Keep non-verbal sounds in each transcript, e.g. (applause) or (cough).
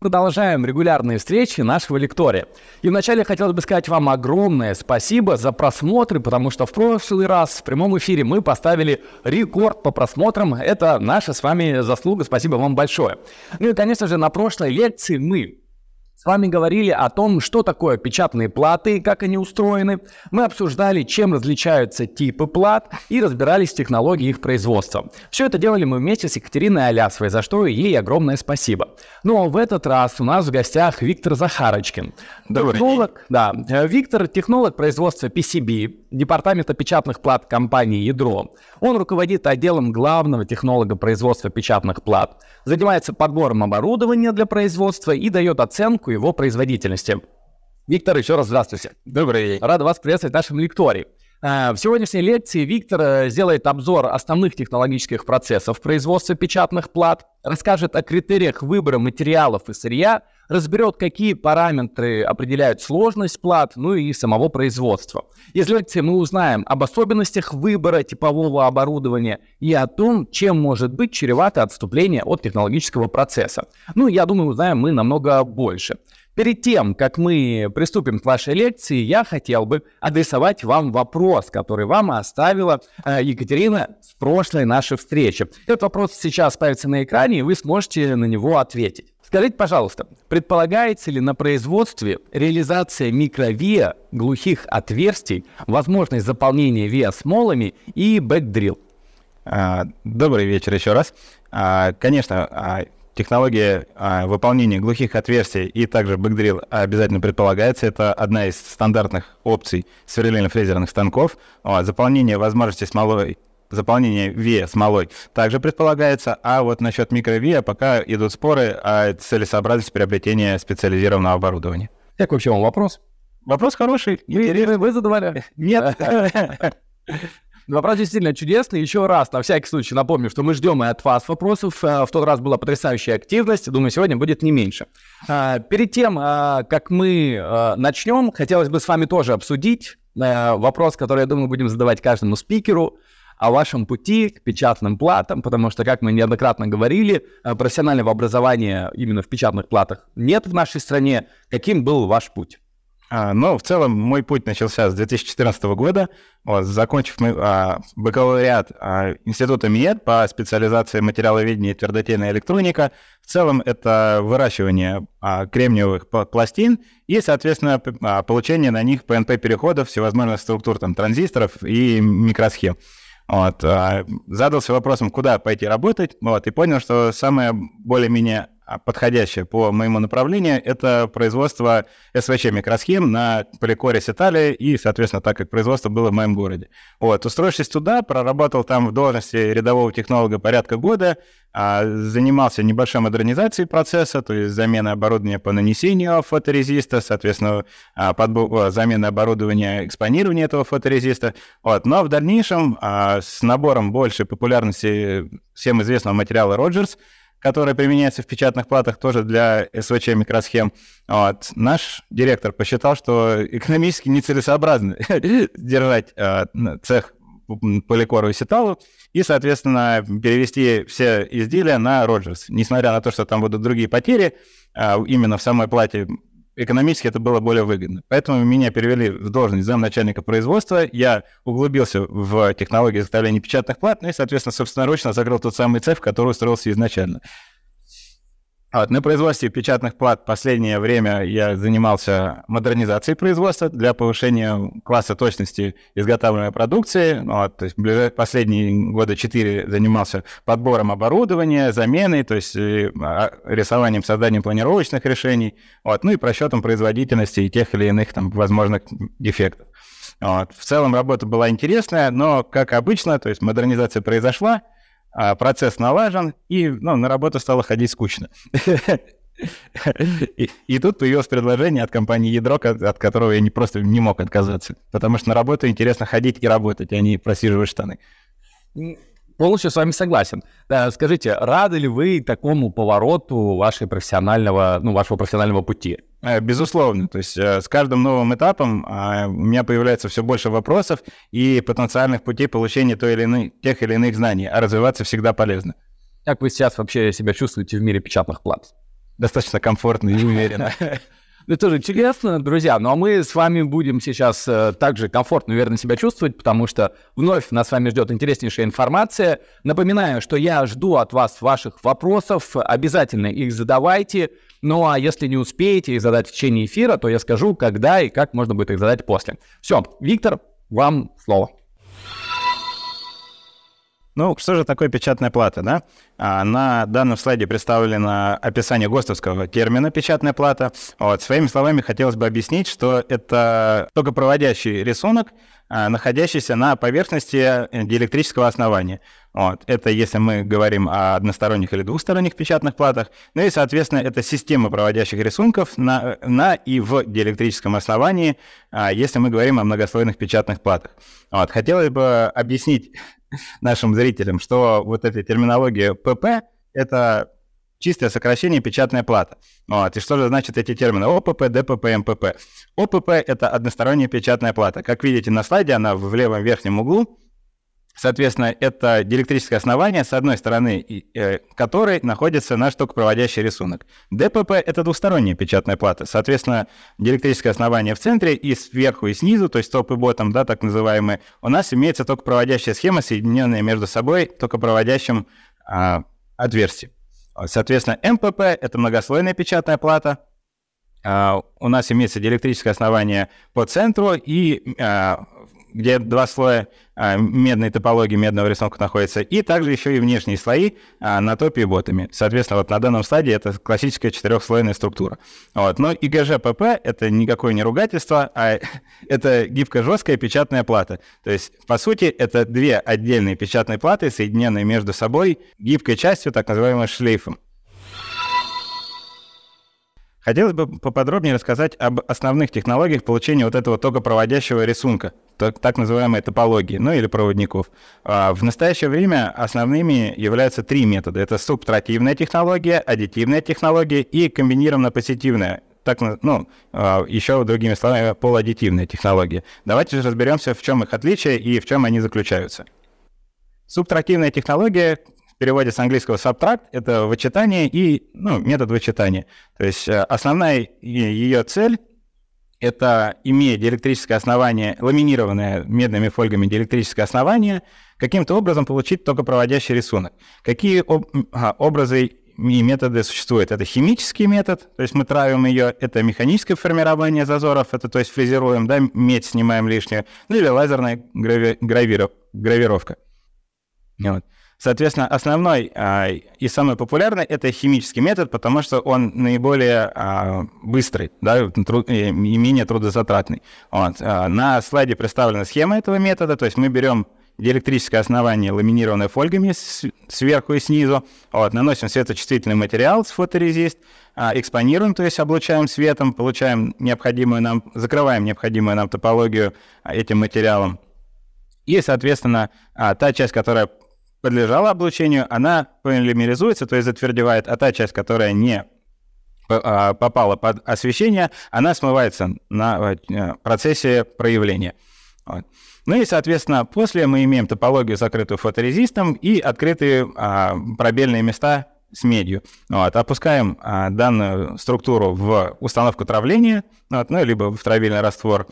Продолжаем регулярные встречи нашего лектория. И вначале хотелось бы сказать вам огромное спасибо за просмотры, потому что в прошлый раз в прямом эфире мы поставили рекорд по просмотрам. Это наша с вами заслуга. Спасибо вам большое. Ну и, конечно же, на прошлой лекции мы с вами говорили о том, что такое печатные платы и как они устроены. Мы обсуждали, чем различаются типы плат и разбирались в технологии их производства. Все это делали мы вместе с Екатериной Алясовой, за что ей огромное спасибо. Ну а в этот раз у нас в гостях Виктор Захарочкин. Добрый технолог, день. Да, Виктор – технолог производства PCB, департамента печатных плат компании «Ядро». Он руководит отделом главного технолога производства печатных плат, занимается подбором оборудования для производства и дает оценку его производительности. Виктор, еще раз здравствуйте. Добрый день. Рад вас приветствовать в нашем лектории. А, в сегодняшней лекции Виктор э, сделает обзор основных технологических процессов производства печатных плат, расскажет о критериях выбора материалов и сырья, разберет, какие параметры определяют сложность плат, ну и самого производства. Из лекции мы узнаем об особенностях выбора типового оборудования и о том, чем может быть чревато отступление от технологического процесса. Ну, я думаю, узнаем мы намного больше. Перед тем, как мы приступим к вашей лекции, я хотел бы адресовать вам вопрос, который вам оставила э, Екатерина с прошлой нашей встречи. Этот вопрос сейчас появится на экране, и вы сможете на него ответить. Скажите, пожалуйста, предполагается ли на производстве реализация микровиа глухих отверстий, возможность заполнения виа смолами и бэкдрил? А, добрый вечер еще раз. А, конечно, а, технология выполнения глухих отверстий и также бэкдрил обязательно предполагается. Это одна из стандартных опций сверлильно-фрезерных станков. Заполнение возможности смолой заполнение ВИА смолой также предполагается, а вот насчет микровиа пока идут споры о целесообразности приобретения специализированного оборудования. Как вообще вам вопрос? Вопрос хороший. Вы, вы задавали? Нет. (laughs) Вопрос действительно чудесный. Еще раз, на всякий случай, напомню, что мы ждем и от вас вопросов. Э, в тот раз была потрясающая активность. Думаю, сегодня будет не меньше. А, перед тем, а, как мы э, начнем, хотелось бы с вами тоже обсудить э, вопрос, который, я думаю, будем задавать каждому спикеру о вашем пути к печатным платам, потому что, как мы неоднократно говорили, профессионального образования именно в печатных платах нет в нашей стране. Каким был ваш путь? А, но в целом мой путь начался с 2014 года, вот, закончив а, бакалавриат а, Института МИЭД по специализации материаловедения и твердотельная электроника. В целом это выращивание а, кремниевых пластин и, соответственно, а, получение на них ПНП-переходов, всевозможных структур, там, транзисторов и микросхем. Вот, а, задался вопросом, куда пойти работать, вот, и понял, что самое более-менее подходящее по моему направлению, это производство СВЧ микросхем на Поликорис Италии, и, соответственно, так как производство было в моем городе. Вот, устроившись туда, проработал там в должности рядового технолога порядка года, а, занимался небольшой модернизацией процесса, то есть замена оборудования по нанесению фоторезиста, соответственно, а, подбо- замена оборудования экспонирования этого фоторезиста. Вот. Но в дальнейшем а, с набором большей популярности всем известного материала Роджерс, которая применяется в печатных платах тоже для СВЧ микросхем. Вот. Наш директор посчитал, что экономически нецелесообразно (laughs) держать э, цех по ликору и сеталу и, соответственно, перевести все изделия на Роджерс. Несмотря на то, что там будут другие потери, э, именно в самой плате экономически это было более выгодно. Поэтому меня перевели в должность замначальника производства. Я углубился в технологии изготовления печатных плат, ну и, соответственно, собственноручно закрыл тот самый цех, в который устроился изначально. Вот, на производстве печатных плат последнее время я занимался модернизацией производства для повышения класса точности изготавливаемой продукции. Вот, то есть последние года четыре занимался подбором оборудования, заменой, то есть а, рисованием, созданием планировочных решений, вот, ну и просчетом производительности и тех или иных там возможных дефектов. Вот. В целом работа была интересная, но, как обычно, то есть модернизация произошла, процесс налажен, и ну, на работу стало ходить скучно. И, и тут появилось предложение от компании Ядро, от которого я не, просто не мог отказаться. Потому что на работу интересно ходить и работать, а не просиживать штаны. Полностью с вами согласен. Да, скажите, рады ли вы такому повороту вашей профессионального, ну, вашего профессионального пути? Э, безусловно. То есть э, с каждым новым этапом а, у меня появляется все больше вопросов и потенциальных путей получения той или иной, тех или иных знаний, а развиваться всегда полезно. Как вы сейчас вообще себя чувствуете в мире печатных плат? достаточно комфортно и уверенно. (laughs) Ну, это тоже интересно, друзья. Ну, а мы с вами будем сейчас э, также комфортно и уверенно себя чувствовать, потому что вновь нас с вами ждет интереснейшая информация. Напоминаю, что я жду от вас ваших вопросов. Обязательно их задавайте. Ну, а если не успеете их задать в течение эфира, то я скажу, когда и как можно будет их задать после. Все, Виктор, вам слово. Ну, что же такое печатная плата, да? А, на данном слайде представлено описание ГОСТовского термина «печатная плата». Вот, своими словами хотелось бы объяснить, что это токопроводящий рисунок, а, находящийся на поверхности диэлектрического основания. Вот. Это если мы говорим о односторонних или двухсторонних печатных платах. Ну и, соответственно, это система проводящих рисунков на, на и в диэлектрическом основании, а, если мы говорим о многослойных печатных платах. Вот. Хотелось бы объяснить (laughs) нашим зрителям, что вот эта терминология ПП — это чистое сокращение печатная плата. Вот. И что же значит эти термины ОПП, ДПП, МПП? ОПП — это односторонняя печатная плата. Как видите на слайде, она в левом верхнем углу. Соответственно, это диэлектрическое основание, с одной стороны, э, которой находится наш токопроводящий рисунок. ДПП — это двусторонняя печатная плата. Соответственно, диэлектрическое основание в центре и сверху, и снизу, то есть топ и ботом, да, так называемые, у нас имеется токопроводящая схема, соединенная между собой токопроводящим а, отверстием. Соответственно, МПП — это многослойная печатная плата, Uh, у нас имеется диэлектрическое основание по центру и uh, где два слоя а, медной топологии медного рисунка находятся, и также еще и внешние слои а, на топе и ботами. Соответственно, вот на данном стадии это классическая четырехслойная структура. Вот. Но ИГЖ-ПП — это никакое не ругательство, а (laughs) это гибко-жесткая печатная плата. То есть, по сути, это две отдельные печатные платы, соединенные между собой гибкой частью, так называемым шлейфом. Хотелось бы поподробнее рассказать об основных технологиях получения вот этого токопроводящего рисунка, так, называемой топологии, ну или проводников. А, в настоящее время основными являются три метода. Это субтративная технология, аддитивная технология и комбинированно-позитивная так, ну, а, еще другими словами, поладдитивная технология. Давайте же разберемся, в чем их отличие и в чем они заключаются. Субтративная технология переводе с английского subtract — это вычитание и ну, метод вычитания. То есть э, основная ее цель — это, имея диэлектрическое основание, ламинированное медными фольгами диэлектрическое основание, каким-то образом получить только проводящий рисунок. Какие об, а, образы и методы существуют? Это химический метод, то есть мы травим ее, это механическое формирование зазоров, это то есть фрезеруем, да, медь снимаем лишнюю, ну или лазерная грави, гравиров, гравировка. Вот. Соответственно, основной а, и самый популярный это химический метод, потому что он наиболее а, быстрый, да, труд, и менее трудозатратный. Вот. А, на слайде представлена схема этого метода, то есть мы берем диэлектрическое основание, ламинированное фольгами сверху и снизу, вот, наносим светочувствительный материал с фоторезист, а, экспонируем, то есть облучаем светом, получаем необходимую нам, закрываем необходимую нам топологию а, этим материалом. И, соответственно, а, та часть, которая подлежала облучению, она полимеризуется, то есть затвердевает, а та часть, которая не а, попала под освещение, она смывается на э, процессе проявления. Вот. Ну и, соответственно, после мы имеем топологию, закрытую фоторезистом, и открытые а, пробельные места с медью. Вот. Опускаем а, данную структуру в установку травления, вот, ну, либо в травильный раствор,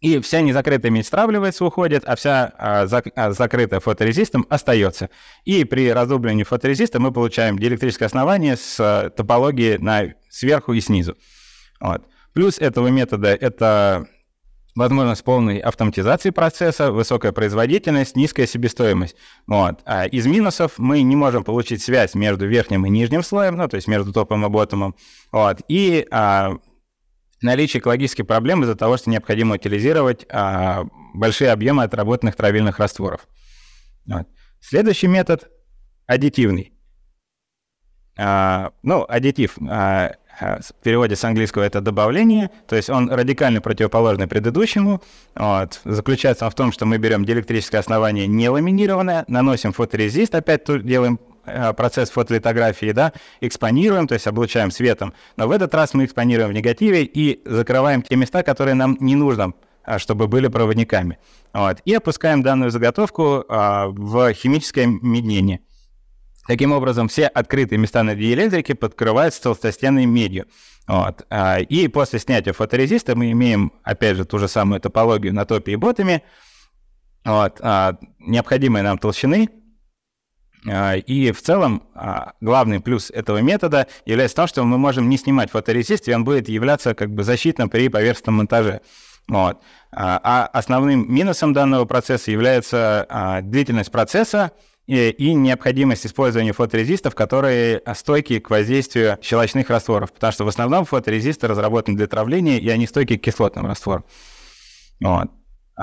и вся незакрытая медь стравливается, уходит, а вся а, зак, а, закрытая фоторезистом остается. И при раздубливании фоторезиста мы получаем диэлектрическое основание с а, топологией на сверху и снизу. Вот. Плюс этого метода это возможность полной автоматизации процесса, высокая производительность, низкая себестоимость. Вот. А из минусов мы не можем получить связь между верхним и нижним слоем, ну, то есть между топом и ботомом. Вот. И а, наличие экологических проблем из-за того, что необходимо утилизировать а, большие объемы отработанных травильных растворов. Вот. Следующий метод – аддитивный. А, ну, аддитив а, а, в переводе с английского это добавление, то есть он радикально противоположный предыдущему. Вот. Заключается он в том, что мы берем диэлектрическое основание не ламинированное, наносим фоторезист, опять тут делаем процесс фотолитографии, да, экспонируем, то есть облучаем светом. Но в этот раз мы экспонируем в негативе и закрываем те места, которые нам не нужно, а, чтобы были проводниками. Вот. И опускаем данную заготовку а, в химическое меднение. Таким образом, все открытые места на диэлектрике подкрываются толстостенной медью. Вот. А, и после снятия фоторезиста мы имеем, опять же, ту же самую топологию на топе и ботами, вот, а, необходимой нам толщины. А, и в целом главный плюс этого метода является в том, что мы можем не снимать фоторезист, и он будет являться как бы защитным при поверхностном монтаже. Вот. А основным минусом данного процесса является длительность процесса, и необходимость использования фоторезистов, которые стойки к воздействию щелочных растворов, потому что в основном фоторезисты разработаны для травления, и они стойки к кислотным растворам. Вот.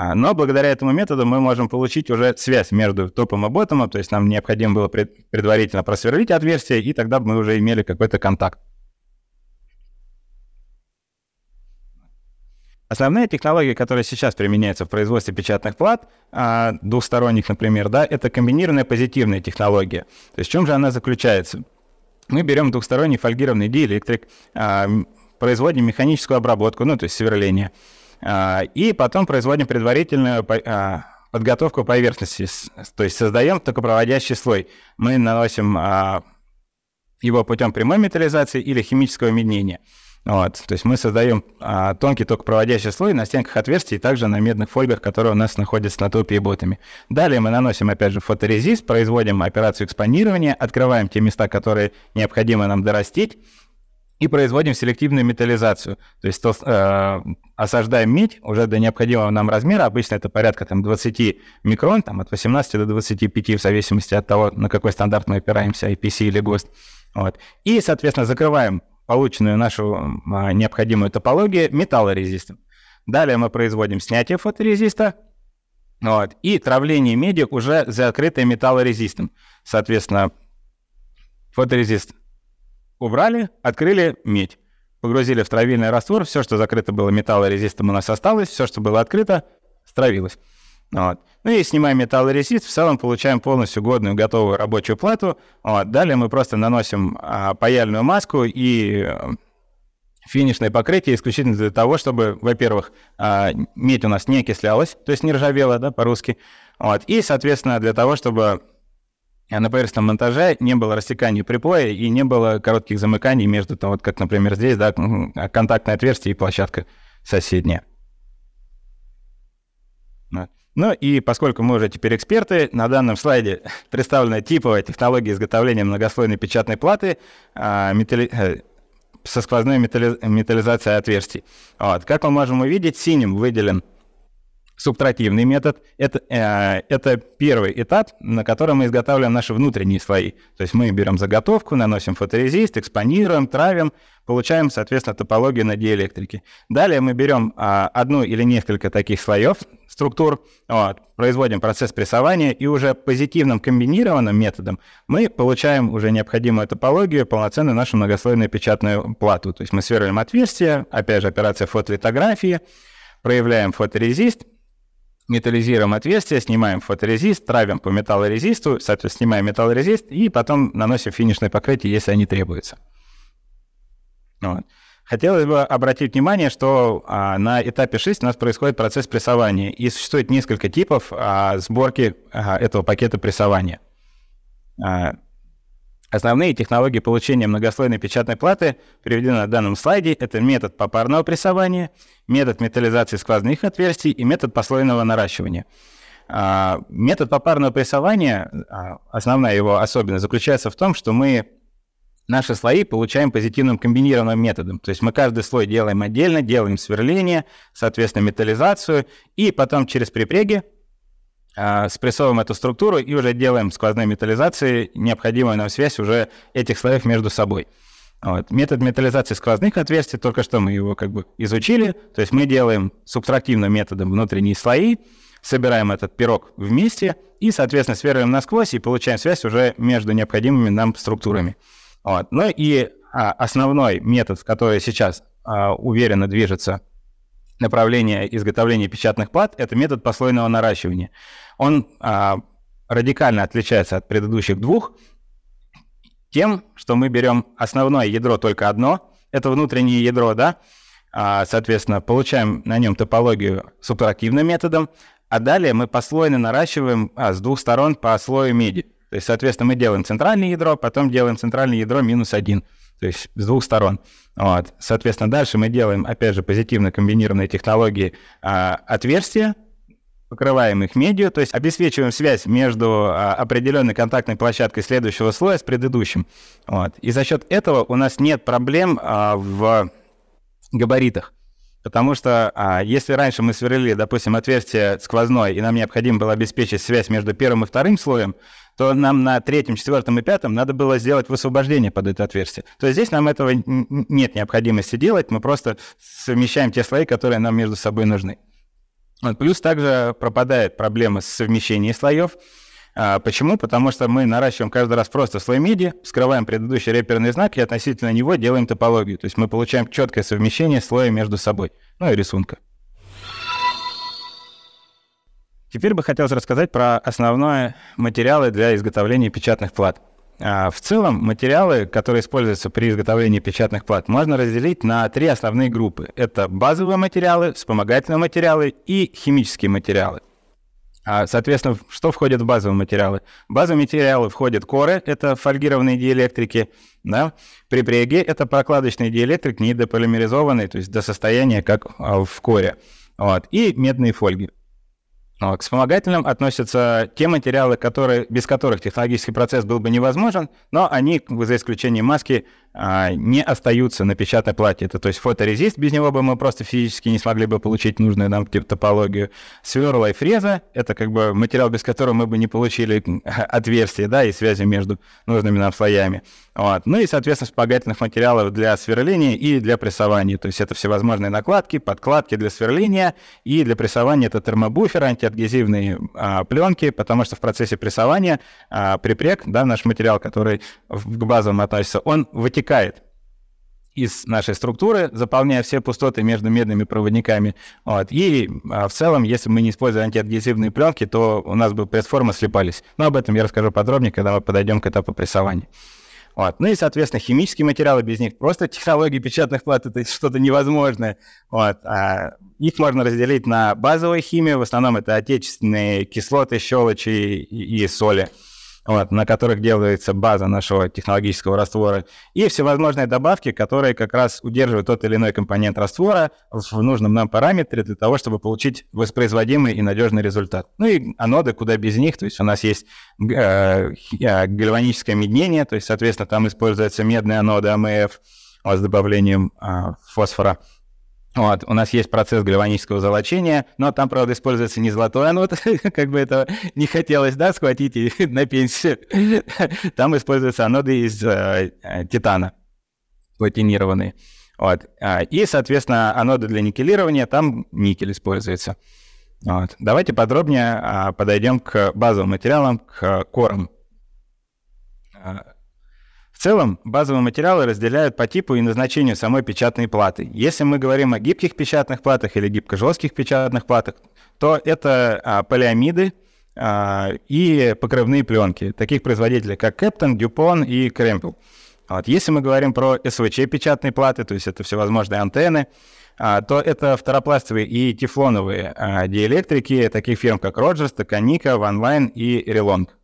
А, но благодаря этому методу мы можем получить уже связь между топом и ботомом, то есть нам необходимо было предварительно просверлить отверстие, и тогда мы уже имели какой-то контакт. Основная технология, которая сейчас применяется в производстве печатных плат, а, двухсторонних, например, да, это комбинированная позитивная технология. То есть в чем же она заключается? Мы берем двухсторонний фольгированный диэлектрик, а, производим механическую обработку, ну, то есть сверление, и потом производим предварительную подготовку поверхности, то есть создаем токопроводящий слой. Мы наносим его путем прямой металлизации или химического меднения. Вот, то есть мы создаем а, тонкий токопроводящий слой на стенках отверстий и также на медных фольгах, которые у нас находятся на топе и ботами. Далее мы наносим, опять же, фоторезист, производим операцию экспонирования, открываем те места, которые необходимо нам дорастить, и производим селективную металлизацию. То есть то, э, осаждаем медь уже до необходимого нам размера, обычно это порядка там, 20 микрон, там, от 18 до 25, в зависимости от того, на какой стандарт мы опираемся, IPC или ГОСТ. Вот. И, соответственно, закрываем полученную нашу а, необходимую топологию металлорезистом. Далее мы производим снятие фоторезиста вот, и травление меди уже закрытой металлорезистом. Соответственно, фоторезист убрали, открыли медь. Погрузили в травильный раствор, все, что закрыто было металлорезистом, у нас осталось, все, что было открыто, стравилось. Вот. Ну и снимаем металлорезист, в целом получаем полностью годную готовую рабочую плату. Вот. Далее мы просто наносим а, паяльную маску и а, финишное покрытие исключительно для того, чтобы, во-первых, а, медь у нас не окислялась, то есть не ржавела, да, по-русски. Вот. И, соответственно, для того, чтобы на поверхностном монтаже не было рассекания припоя и не было коротких замыканий между, там, вот как, например, здесь, да, контактное отверстие и площадка соседняя. Ну и поскольку мы уже теперь эксперты, на данном слайде (laughs) представлена типовая технология изготовления многослойной печатной платы а, металли... Э, со сквозной металли... металлизацией отверстий. Вот. Как мы можем увидеть, синим выделен субтративный метод. Это, э, это первый этап, на котором мы изготавливаем наши внутренние слои. То есть мы берем заготовку, наносим фоторезист, экспонируем, травим, получаем, соответственно, топологию на диэлектрике. Далее мы берем а, одну или несколько таких слоев, структур, вот, производим процесс прессования, и уже позитивным комбинированным методом мы получаем уже необходимую топологию, полноценную нашу многослойную печатную плату. То есть мы сверлим отверстие, опять же, операция фотолитографии, проявляем фоторезист, металлизируем отверстие, снимаем фоторезист, травим по металлорезисту, соответственно, снимаем металлорезист и потом наносим финишное покрытие, если они требуются. Вот. Хотелось бы обратить внимание, что а, на этапе 6 у нас происходит процесс прессования, и существует несколько типов а, сборки а, этого пакета прессования. А, основные технологии получения многослойной печатной платы приведены на данном слайде. Это метод попарного прессования, метод металлизации сквозных отверстий и метод послойного наращивания. А, метод попарного прессования, а, основная его особенность заключается в том, что мы наши слои получаем позитивным комбинированным методом. То есть мы каждый слой делаем отдельно, делаем сверление, соответственно, металлизацию, и потом через припреги спрессовываем эту структуру и уже делаем сквозной металлизации необходимую нам связь уже этих слоев между собой. Вот. Метод металлизации сквозных отверстий, только что мы его как бы изучили, то есть мы делаем субтрактивным методом внутренние слои, собираем этот пирог вместе и, соответственно, сверлим насквозь и получаем связь уже между необходимыми нам структурами. Вот. Ну и а, основной метод, который сейчас а, уверенно движется направление изготовления печатных плат, это метод послойного наращивания. Он а, радикально отличается от предыдущих двух тем, что мы берем основное ядро только одно, это внутреннее ядро, да, а, соответственно, получаем на нем топологию субтрактивным методом, а далее мы послойно наращиваем а, с двух сторон по слою меди. То есть, соответственно, мы делаем центральное ядро, потом делаем центральное ядро минус один, то есть с двух сторон. Вот. Соответственно, дальше мы делаем, опять же, позитивно комбинированные технологии а, отверстия, покрываем их медью, то есть обеспечиваем связь между а, определенной контактной площадкой следующего слоя с предыдущим. Вот. И за счет этого у нас нет проблем а, в габаритах. Потому что а, если раньше мы сверлили, допустим, отверстие сквозное, и нам необходимо было обеспечить связь между первым и вторым слоем, то нам на третьем, четвертом и пятом надо было сделать высвобождение под это отверстие. То есть здесь нам этого нет необходимости делать, мы просто совмещаем те слои, которые нам между собой нужны. Вот, плюс также пропадает проблема с совмещением слоев. А, почему? Потому что мы наращиваем каждый раз просто слой MIDI, скрываем предыдущий реперный знак и относительно него делаем топологию. То есть мы получаем четкое совмещение слоя между собой, ну и рисунка. Теперь бы хотелось рассказать про основные материалы для изготовления печатных плат. А, в целом материалы, которые используются при изготовлении печатных плат, можно разделить на три основные группы. Это базовые материалы, вспомогательные материалы и химические материалы. А, соответственно, что входит в базовые материалы? Базовые материалы входят коры, это фольгированные диэлектрики, да? припряги, это прокладочный диэлектрик, недополимеризованный, то есть до состояния, как а, в коре, вот, и медные фольги. К вспомогательным относятся те материалы, которые, без которых технологический процесс был бы невозможен, но они, за исключением маски, не остаются на печатной плате. Это то есть фоторезист, без него бы мы просто физически не смогли бы получить нужную нам топологию. Сверла и фреза — это как бы материал, без которого мы бы не получили отверстия, да, и связи между нужными нам слоями. Вот. Ну и, соответственно, вспомогательных материалов для сверления и для прессования. То есть это всевозможные накладки, подкладки для сверления, и для прессования это термобуферы, антиадгезивные а, пленки, потому что в процессе прессования а, припрек, да, наш материал, который к базовым относится, он вытекает вытекает из нашей структуры, заполняя все пустоты между медными проводниками. Вот. И а, в целом, если мы не используем антиадгезивные пленки, то у нас бы пресс-формы слепались. Но об этом я расскажу подробнее, когда мы подойдем к этапу прессования. Вот. Ну и, соответственно, химические материалы без них. Просто технологии печатных плат — это что-то невозможное. Вот. А их можно разделить на базовую химию. В основном это отечественные кислоты, щелочи и, и соли вот, на которых делается база нашего технологического раствора, и всевозможные добавки, которые как раз удерживают тот или иной компонент раствора в нужном нам параметре для того, чтобы получить воспроизводимый и надежный результат. Ну и аноды, куда без них, то есть у нас есть э, э гальваническое меднение, то есть, соответственно, там используются медные аноды АМФ с добавлением э, фосфора. Вот, у нас есть процесс гальванического золочения, но там, правда, используется не золотой анод, (laughs) как бы это не хотелось, да, схватить и (laughs) на пенсию. (laughs) Там используются аноды из э, э, титана, платинированные. Вот. А, и, соответственно, аноды для никелирования, там никель используется. Вот. Давайте подробнее а, подойдем к базовым материалам, к корам. В целом, базовые материалы разделяют по типу и назначению самой печатной платы. Если мы говорим о гибких печатных платах или гибко-жестких печатных платах, то это а, полиамиды а, и покрывные пленки, таких производителей, как Кэптон, Дюпон и Кремпел. Вот. Если мы говорим про СВЧ печатные платы, то есть это всевозможные антенны, а, то это второпластовые и тефлоновые а, диэлектрики таких фирм, как Роджерс, Токаника, OneLine и Релонг.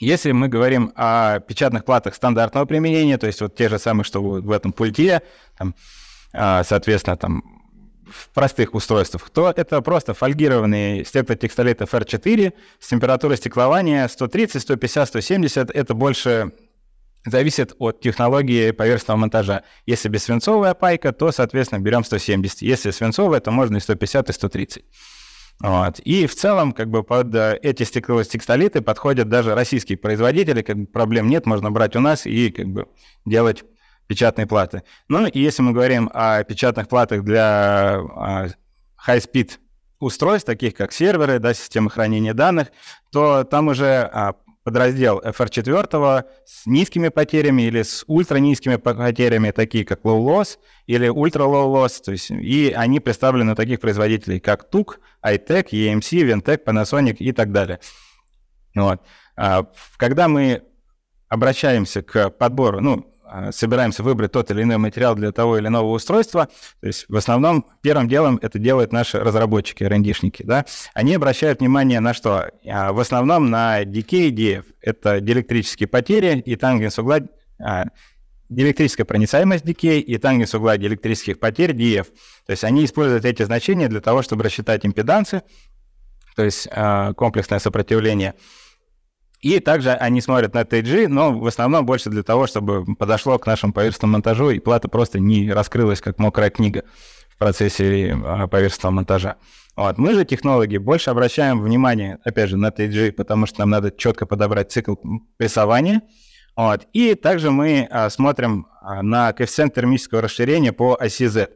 Если мы говорим о печатных платах стандартного применения, то есть вот те же самые, что в этом пульте, там, а, соответственно, там в простых устройствах, то это просто фольгированные стеклотекстолит FR4 с температурой стеклования 130, 150, 170. Это больше зависит от технологии поверхностного монтажа. Если бессвинцовая пайка, то, соответственно, берем 170. Если свинцовая, то можно и 150, и 130. Вот. И в целом, как бы под э, эти стеклостекстолиты подходят даже российские производители, как бы проблем нет, можно брать у нас и как бы делать печатные платы. Ну и если мы говорим о печатных платах для а, high-speed устройств, таких как серверы, да, системы хранения данных, то там уже а, подраздел FR4 с низкими потерями или с ультранизкими потерями, такие как low loss или ultra low loss, то есть, и они представлены у таких производителей, как TUC, iTech, EMC, Ventec, Panasonic и так далее. Вот. А, когда мы обращаемся к подбору, ну, собираемся выбрать тот или иной материал для того или иного устройства, то есть в основном первым делом это делают наши разработчики, рендишники, да, они обращают внимание на что? А, в основном на decay DF, это диэлектрические потери и тангенс угла, а, диэлектрическая проницаемость decay и тангенс угла диэлектрических потерь DF. То есть они используют эти значения для того, чтобы рассчитать импедансы, то есть комплексное сопротивление, и также они смотрят на TG, но в основном больше для того, чтобы подошло к нашему поверхностному монтажу, и плата просто не раскрылась, как мокрая книга в процессе а, поверхностного монтажа. Вот. Мы же, технологи, больше обращаем внимание, опять же, на TG, потому что нам надо четко подобрать цикл прессования. Вот. И также мы а, смотрим а, на коэффициент термического расширения по оси Z.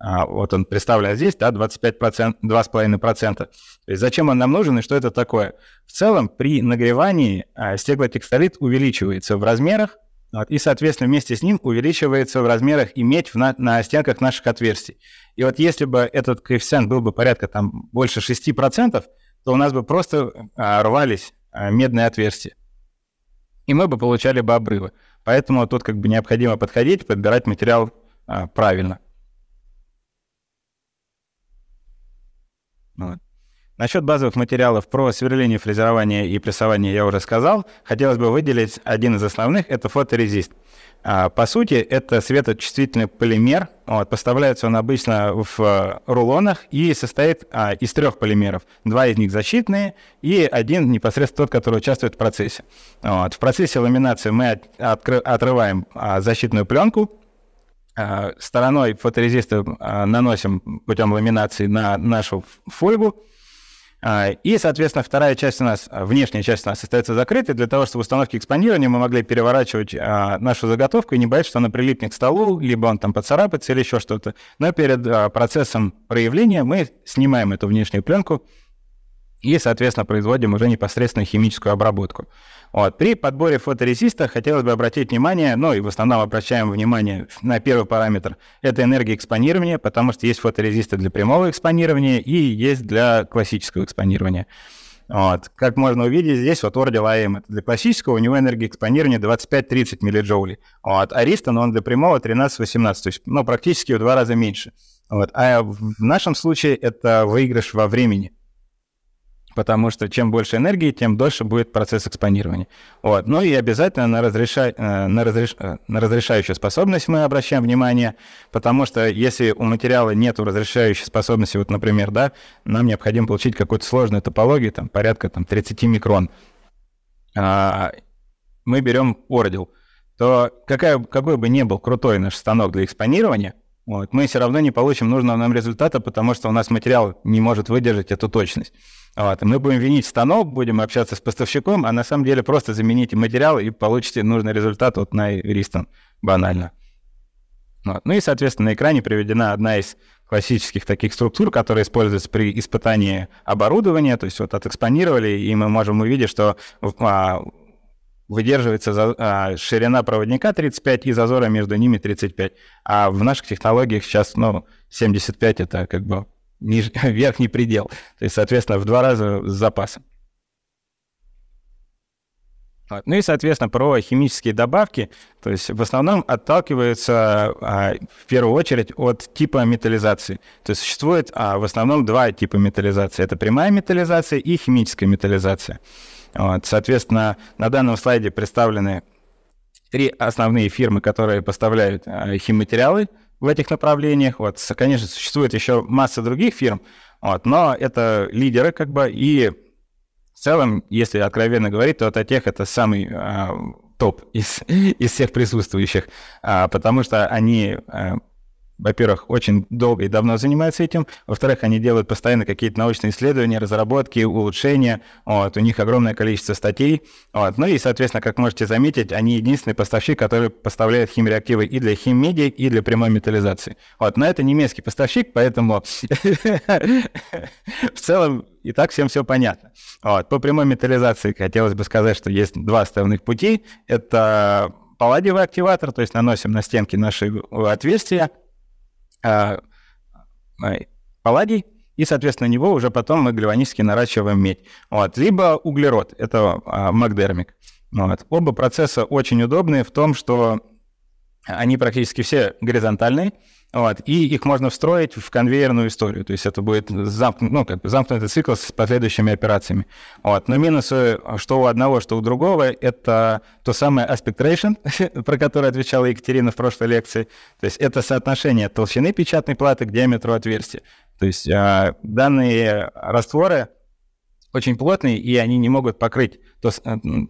А, вот он представлен здесь, да, 25%, 2,5%. То есть зачем он нам нужен и что это такое? В целом при нагревании а, стеклотекстолит увеличивается в размерах, вот, и, соответственно, вместе с ним увеличивается в размерах и медь на, на стенках наших отверстий. И вот если бы этот коэффициент был бы порядка там больше 6%, то у нас бы просто а, рвались а, медные отверстия. И мы бы получали бы обрывы. Поэтому тут как бы необходимо подходить, подбирать материал а, правильно. Вот. Насчет базовых материалов про сверление, фрезерование и прессование я уже сказал. Хотелось бы выделить один из основных – это фоторезист. А, по сути, это светочувствительный полимер. Вот, поставляется он обычно в э, рулонах и состоит а, из трех полимеров. Два из них защитные и один непосредственно тот, который участвует в процессе. Вот. В процессе ламинации мы от, откры, отрываем а, защитную пленку, стороной фоторезиста а, наносим путем ламинации на нашу фольгу. А, и, соответственно, вторая часть у нас, внешняя часть у нас остается закрытой для того, чтобы в установке экспонирования мы могли переворачивать нашу заготовку и не бояться, что она прилипнет к столу, либо он там поцарапается или еще что-то. Но перед процессом проявления мы снимаем эту внешнюю пленку и, соответственно, производим уже непосредственно химическую обработку. Вот. При подборе фоторезиста хотелось бы обратить внимание, ну и в основном обращаем внимание на первый параметр, это энергия экспонирования, потому что есть фоторезисты для прямого экспонирования и есть для классического экспонирования. Вот. Как можно увидеть, здесь вот Ordi AM, это для классического, у него энергия экспонирования 25-30 миллиджоулей. Вот. А Ристон, он для прямого 13-18, то есть ну, практически в два раза меньше. Вот. А в нашем случае это выигрыш во времени потому что чем больше энергии, тем дольше будет процесс экспонирования. Вот. Ну и обязательно на, разреша... Э, на, разреш... Э, на разрешающую способность мы обращаем внимание, потому что если у материала нет разрешающей способности, вот, например, да, нам необходимо получить какую-то сложную топологию, там, порядка там, 30 микрон, а, мы берем ордил, то какая, какой бы ни был крутой наш станок для экспонирования, вот, мы все равно не получим нужного нам результата, потому что у нас материал не может выдержать эту точность. Вот, мы будем винить станок, будем общаться с поставщиком, а на самом деле просто замените материал и получите нужный результат вот на Ристон, банально. Вот. Ну и, соответственно, на экране приведена одна из классических таких структур, которые используются при испытании оборудования, то есть вот отэкспонировали, и мы можем увидеть, что а, выдерживается за, а, ширина проводника 35 и зазора между ними 35. А в наших технологиях сейчас, ну, 75 это как бы ниж... (laughs) верхний предел. То есть, соответственно, в два раза с запасом. Вот. Ну и, соответственно, про химические добавки, то есть в основном отталкиваются а, в первую очередь от типа металлизации. То есть существует а, в основном два типа металлизации. Это прямая металлизация и химическая металлизация. Вот. Соответственно, на данном слайде представлены три основные фирмы, которые поставляют а, химматериалы в этих направлениях. Вот, конечно, существует еще масса других фирм, вот, но это лидеры как бы, и в целом, если откровенно говорить, то Атотех — это самый а, топ из, (laughs) из всех присутствующих, а, потому что они а, во-первых, очень долго и давно занимаются этим, во-вторых, они делают постоянно какие-то научные исследования, разработки, улучшения, вот, у них огромное количество статей, вот, ну и, соответственно, как можете заметить, они единственный поставщик, который поставляет химреактивы и для химмедии, и для прямой металлизации. Вот, но это немецкий поставщик, поэтому (laughs) в целом и так всем все понятно. Вот, по прямой металлизации хотелось бы сказать, что есть два основных пути. Это палладиевый активатор, то есть наносим на стенки наши отверстия, а, палладий, и, соответственно, него уже потом мы гальванически наращиваем медь. Вот. Либо углерод, это а, макдермик. Вот. Оба процесса очень удобные в том, что они практически все горизонтальные, вот, и их можно встроить в конвейерную историю. То есть это будет замкнут, ну, как бы замкнутый цикл с последующими операциями. Вот. Но минусы, что у одного, что у другого, это то самое aspect ratio, (laughs) про которое отвечала Екатерина в прошлой лекции. То есть это соотношение толщины печатной платы к диаметру отверстия. То есть а, данные растворы очень плотные, и они не могут покрыть то,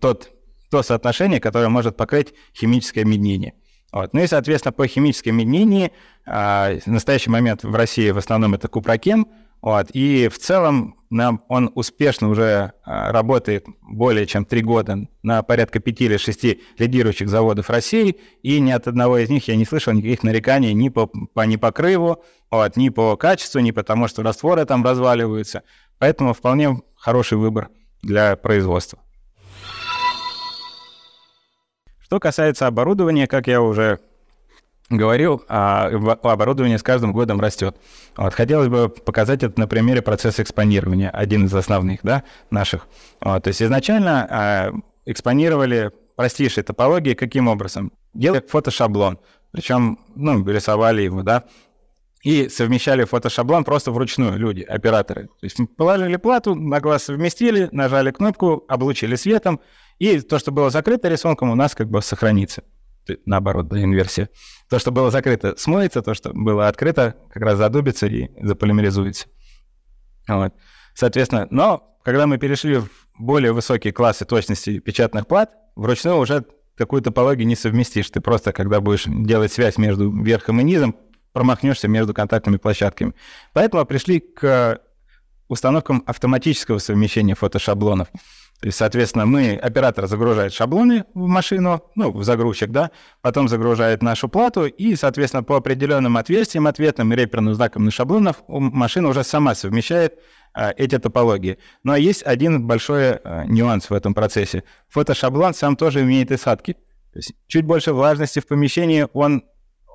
тот, то соотношение, которое может покрыть химическое меднение. Вот. Ну и, соответственно, по химической меднении а, в настоящий момент в России в основном это купрокен, вот, и в целом нам он успешно уже а, работает более чем три года на порядка пяти или шести лидирующих заводов России, и ни от одного из них я не слышал никаких нареканий ни по, по непокрыву, вот, ни по качеству, ни потому что растворы там разваливаются. Поэтому вполне хороший выбор для производства. Что касается оборудования, как я уже говорил, а, оборудование с каждым годом растет. Вот, хотелось бы показать это на примере процесса экспонирования, один из основных да, наших. Вот, то есть изначально а, экспонировали простейшие топологии каким образом? Делали фотошаблон, причем ну, рисовали его, да, и совмещали фотошаблон просто вручную люди, операторы. То есть положили плату, на глаз совместили, нажали кнопку, облучили светом, и то, что было закрыто рисунком, у нас как бы сохранится. Наоборот, да, инверсия. То, что было закрыто, смоется, то, что было открыто, как раз задубится и заполимеризуется. Вот. Соответственно, но когда мы перешли в более высокие классы точности печатных плат, вручную уже такую топологию не совместишь. Ты просто, когда будешь делать связь между верхом и низом, промахнешься между контактными площадками. Поэтому пришли к установкам автоматического совмещения фотошаблонов. То есть, соответственно, мы, оператор загружает шаблоны в машину, ну, в загрузчик, да, потом загружает нашу плату, и, соответственно, по определенным отверстиям, ответным реперным знакам на шаблонах машина уже сама совмещает а, эти топологии. Но есть один большой а, нюанс в этом процессе. Фотошаблон сам тоже имеет осадки. То есть чуть больше влажности в помещении, он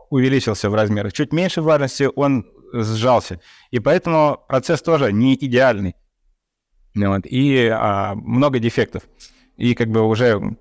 увеличился в размерах, чуть меньше влажности, он сжался. И поэтому процесс тоже не идеальный. Вот, и а, много дефектов. И как бы уже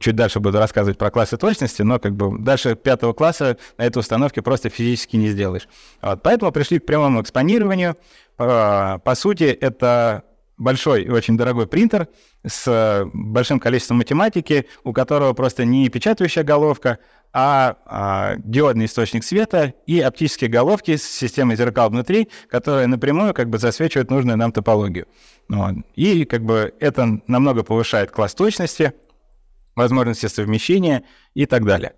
чуть дальше буду рассказывать про классы точности, но как бы дальше пятого класса на этой установке просто физически не сделаешь. Вот, поэтому пришли к прямому экспонированию. По, по сути, это большой и очень дорогой принтер с большим количеством математики, у которого просто не печатающая головка, а, а диодный источник света и оптические головки с системой зеркал внутри, которые напрямую как бы засвечивают нужную нам топологию. Вот. И как бы это намного повышает класс точности, возможности совмещения и так далее.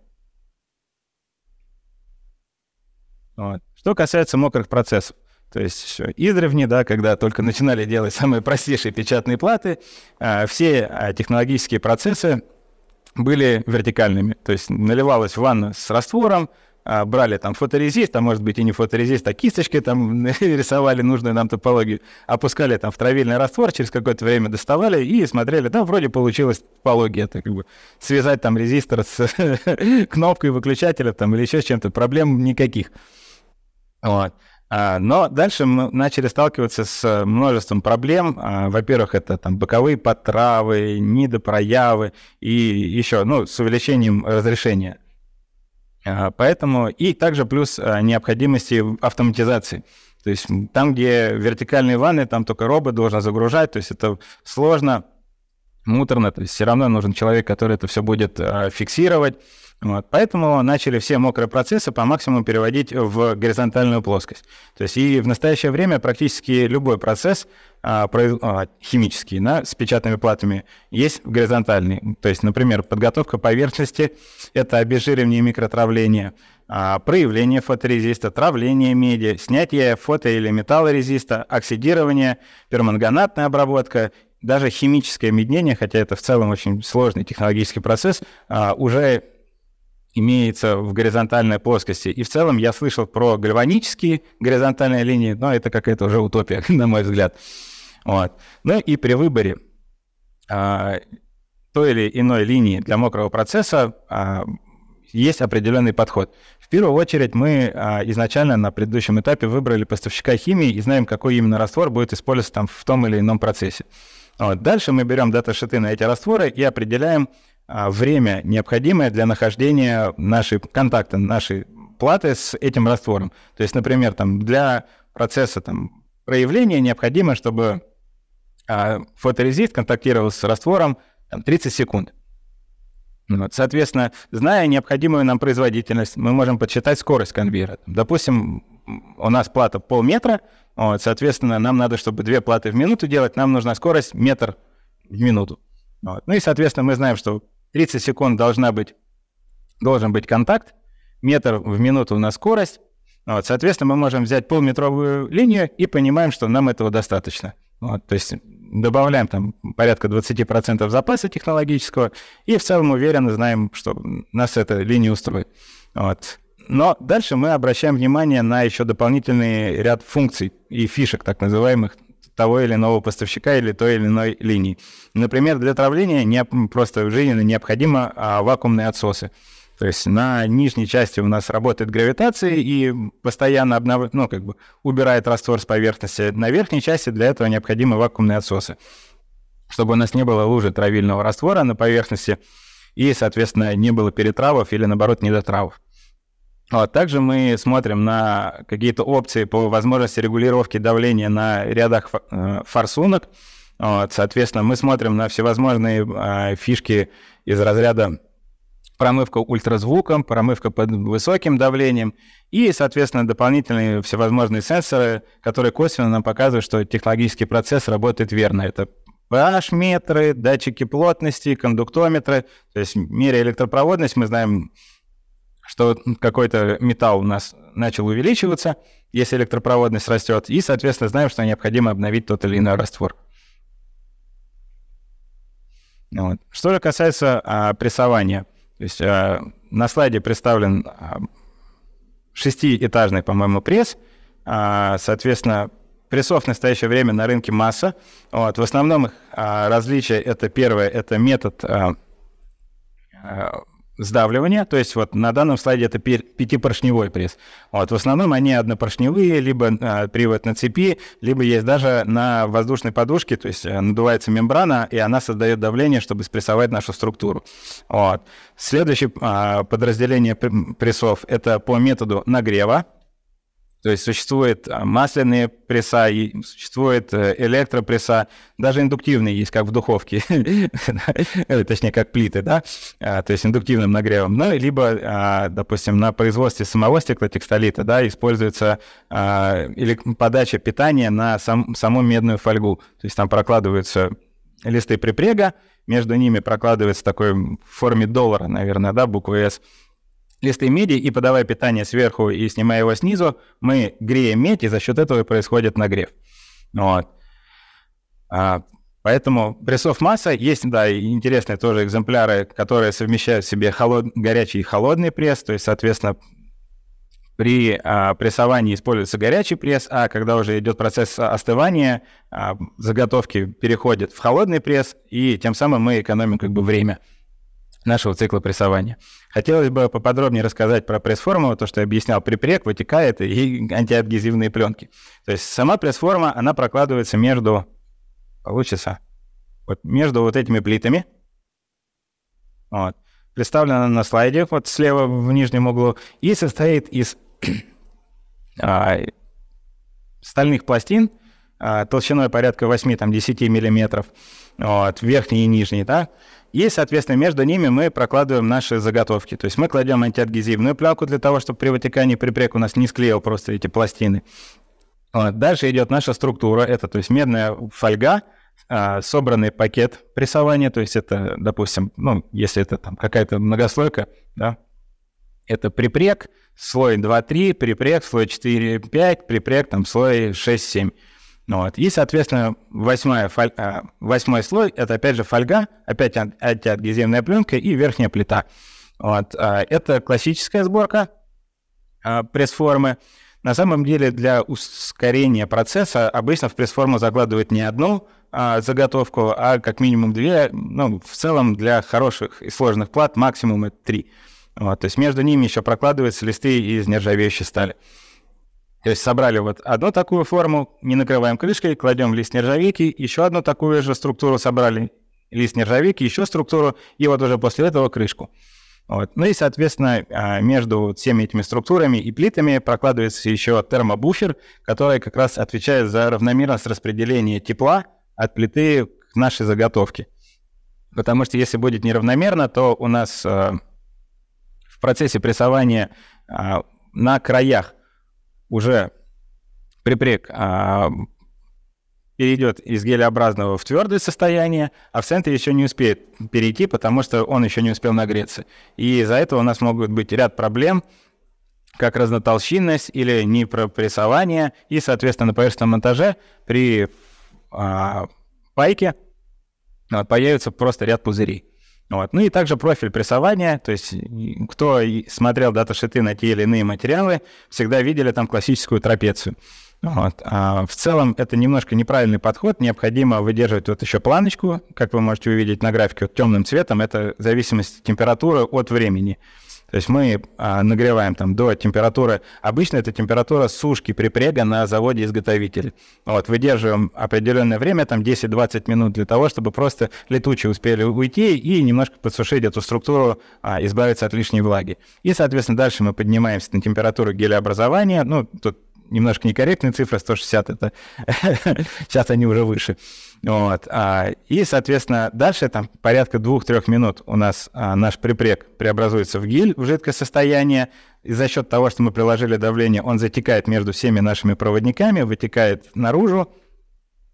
Вот. Что касается мокрых процессов, то есть все издревне, да, когда только начинали делать самые простейшие печатные платы, а, все а, технологические процессы были вертикальными. То есть наливалась ванна с раствором, а, брали там фоторезист, а может быть и не фоторезист, а кисточкой там (laughs) рисовали нужную нам топологию, опускали там в травильный раствор, через какое-то время доставали и смотрели, да, вроде получилась топология, это как бы связать там резистор с (laughs) кнопкой выключателя там или еще с чем-то, проблем никаких. Вот. А, но дальше мы начали сталкиваться с множеством проблем. А, во-первых, это там боковые подтравы, недопроявы и еще, ну, с увеличением разрешения. А, поэтому и также плюс необходимости автоматизации. То есть там, где вертикальные ванны, там только робот должен загружать, то есть это сложно, муторно, то есть все равно нужен человек, который это все будет фиксировать. Вот. Поэтому начали все мокрые процессы по максимуму переводить в горизонтальную плоскость. То есть и в настоящее время практически любой процесс а, а, химический да, с печатными платами есть горизонтальный. То есть, например, подготовка поверхности – это обезжиривание и микротравление, а, проявление фоторезиста, травление меди, снятие фото- или металлорезиста, оксидирование, перманганатная обработка даже химическое меднение, хотя это в целом очень сложный технологический процесс, уже имеется в горизонтальной плоскости. И в целом я слышал про гальванические горизонтальные линии, но это какая-то уже утопия, (laughs) на мой взгляд. Вот. Ну и при выборе а, той или иной линии для мокрого процесса а, есть определенный подход. В первую очередь мы а, изначально на предыдущем этапе выбрали поставщика химии и знаем, какой именно раствор будет использоваться там в том или ином процессе. Вот. Дальше мы берем даташиты на эти растворы и определяем время, необходимое для нахождения нашей контакта, нашей платы с этим раствором. То есть, например, там, для процесса там, проявления необходимо, чтобы а, фоторезист контактировал с раствором там, 30 секунд. Вот, соответственно, зная необходимую нам производительность, мы можем подсчитать скорость конвейера. Допустим, у нас плата полметра, вот, соответственно, нам надо, чтобы две платы в минуту делать, нам нужна скорость метр в минуту. Вот. Ну и, соответственно, мы знаем, что 30 секунд должна быть, должен быть контакт, метр в минуту у нас скорость. Вот, соответственно, мы можем взять полметровую линию и понимаем, что нам этого достаточно. Вот, то есть добавляем там порядка 20% запаса технологического и в целом уверенно знаем, что нас эта линия устроит. Вот. Но дальше мы обращаем внимание на еще дополнительный ряд функций и фишек, так называемых, того или иного поставщика или той или иной линии. Например, для травления не, просто жизненно необходимо а, вакуумные отсосы. То есть на нижней части у нас работает гравитация и постоянно обнов... ну, как бы убирает раствор с поверхности. На верхней части для этого необходимы вакуумные отсосы, чтобы у нас не было лужи травильного раствора на поверхности и, соответственно, не было перетравов или, наоборот, недотравов. Вот. Также мы смотрим на какие-то опции по возможности регулировки давления на рядах э, форсунок. Вот. Соответственно, мы смотрим на всевозможные э, фишки из разряда промывка ультразвуком, промывка под высоким давлением и, соответственно, дополнительные всевозможные сенсоры, которые косвенно нам показывают, что технологический процесс работает верно. Это pH-метры, датчики плотности, кондуктометры. То есть, меря электропроводность, мы знаем, что какой-то металл у нас начал увеличиваться, если электропроводность растет, и, соответственно, знаем, что необходимо обновить тот или иной раствор. Вот. Что же касается а, прессования, то есть а, на слайде представлен а, шестиэтажный, по-моему, пресс, а, соответственно, прессов в настоящее время на рынке масса. Вот. В основном их а, различие это первое, это метод а, а, сдавливания, то есть вот на данном слайде это пятипоршневой пресс. Вот, в основном они однопоршневые, либо а, привод на цепи, либо есть даже на воздушной подушке, то есть э, надувается мембрана, и она создает давление, чтобы спрессовать нашу структуру. Вот. Следующее а, подразделение прессов – это по методу нагрева, то есть существует а, масляные пресса, существует э, электропресса, даже индуктивные есть, как в духовке, (laughs) э, точнее, как плиты, да, а, то есть индуктивным нагревом. Ну, либо, а, допустим, на производстве самого стеклотекстолита, да, используется или подача питания на сам, саму медную фольгу. То есть там прокладываются листы припрега, между ними прокладывается такой в форме доллара, наверное, да, буква «С», листы меди и подавая питание сверху и снимая его снизу, мы греем медь, и за счет этого происходит нагрев. Вот. А, поэтому прессов масса. Есть, да, интересные тоже экземпляры, которые совмещают в себе холод... горячий и холодный пресс, то есть, соответственно, при а, прессовании используется горячий пресс, а когда уже идет процесс остывания, а, заготовки переходят в холодный пресс, и тем самым мы экономим как бы время нашего цикла прессования. Хотелось бы поподробнее рассказать про пресс-форму, то, что я объяснял, припрек, вытекает и (laughs) антиадгезивные пленки. То есть сама пресс-форма, она прокладывается между, получится, вот между вот этими плитами. Вот. Представлена на слайде, вот слева в нижнем углу, и состоит из (clears throat) а, стальных пластин а, толщиной порядка 8-10 миллиметров, вот, верхний и нижний, да, и, соответственно, между ними мы прокладываем наши заготовки. То есть мы кладем антиадгезивную пленку для того, чтобы при вытекании припрек у нас не склеил просто эти пластины. Вот. Дальше идет наша структура. Это, то есть, медная фольга, а, собранный пакет прессования, то есть это, допустим, ну, если это там какая-то многослойка, да, это припрек, слой 2-3, припрек, слой 4-5, припрек, там, слой 6-7. Ну вот. И, соответственно, восьмая фоль... А, восьмой слой — это, опять же, фольга, опять антиадгезивная пленка и верхняя плита. Вот. А, это классическая сборка а, пресс-формы. На самом деле для ускорения процесса обычно в пресс-форму закладывают не одну а, заготовку, а как минимум две. Ну, в целом для хороших и сложных плат максимум это три. Вот. То есть между ними еще прокладываются листы из нержавеющей стали. То есть собрали вот одну такую форму, не накрываем крышкой, кладем лист нержавейки, еще одну такую же структуру собрали, лист нержавейки, еще структуру, и вот уже после этого крышку. Вот. Ну и, соответственно, а, между всеми этими структурами и плитами прокладывается еще термобуфер, который как раз отвечает за равномерность распределения тепла от плиты к нашей заготовке. Потому что если будет неравномерно, то у нас а, в процессе прессования а, на краях уже припрек перейдет из гелеобразного в твердое состояние, а в центре еще не успеет перейти, потому что он еще не успел нагреться. И из-за этого у нас могут быть ряд проблем, как разнотолщинность или непропрессование, и, соответственно, на поверхностном монтаже при а, пайке вот, появится просто ряд пузырей. Вот. Ну и также профиль прессования, то есть кто смотрел даташиты на те или иные материалы, всегда видели там классическую трапецию. Вот. А в целом это немножко неправильный подход. Необходимо выдерживать вот еще планочку, как вы можете увидеть на графике, вот темным цветом. Это зависимость температуры от времени. То есть мы а, нагреваем там до температуры, обычно это температура сушки припрега на заводе-изготовителе. Вот, выдерживаем определенное время, там 10-20 минут для того, чтобы просто летучие успели уйти и немножко подсушить эту структуру, а, избавиться от лишней влаги. И, соответственно, дальше мы поднимаемся на температуру гелеобразования. Ну, тут немножко некорректная цифра, 160 это (laughs) сейчас они уже выше. Вот. А, и, соответственно, дальше там порядка 2-3 минут у нас а, наш припрек преобразуется в гель, в жидкое состояние, и за счет того, что мы приложили давление, он затекает между всеми нашими проводниками, вытекает наружу,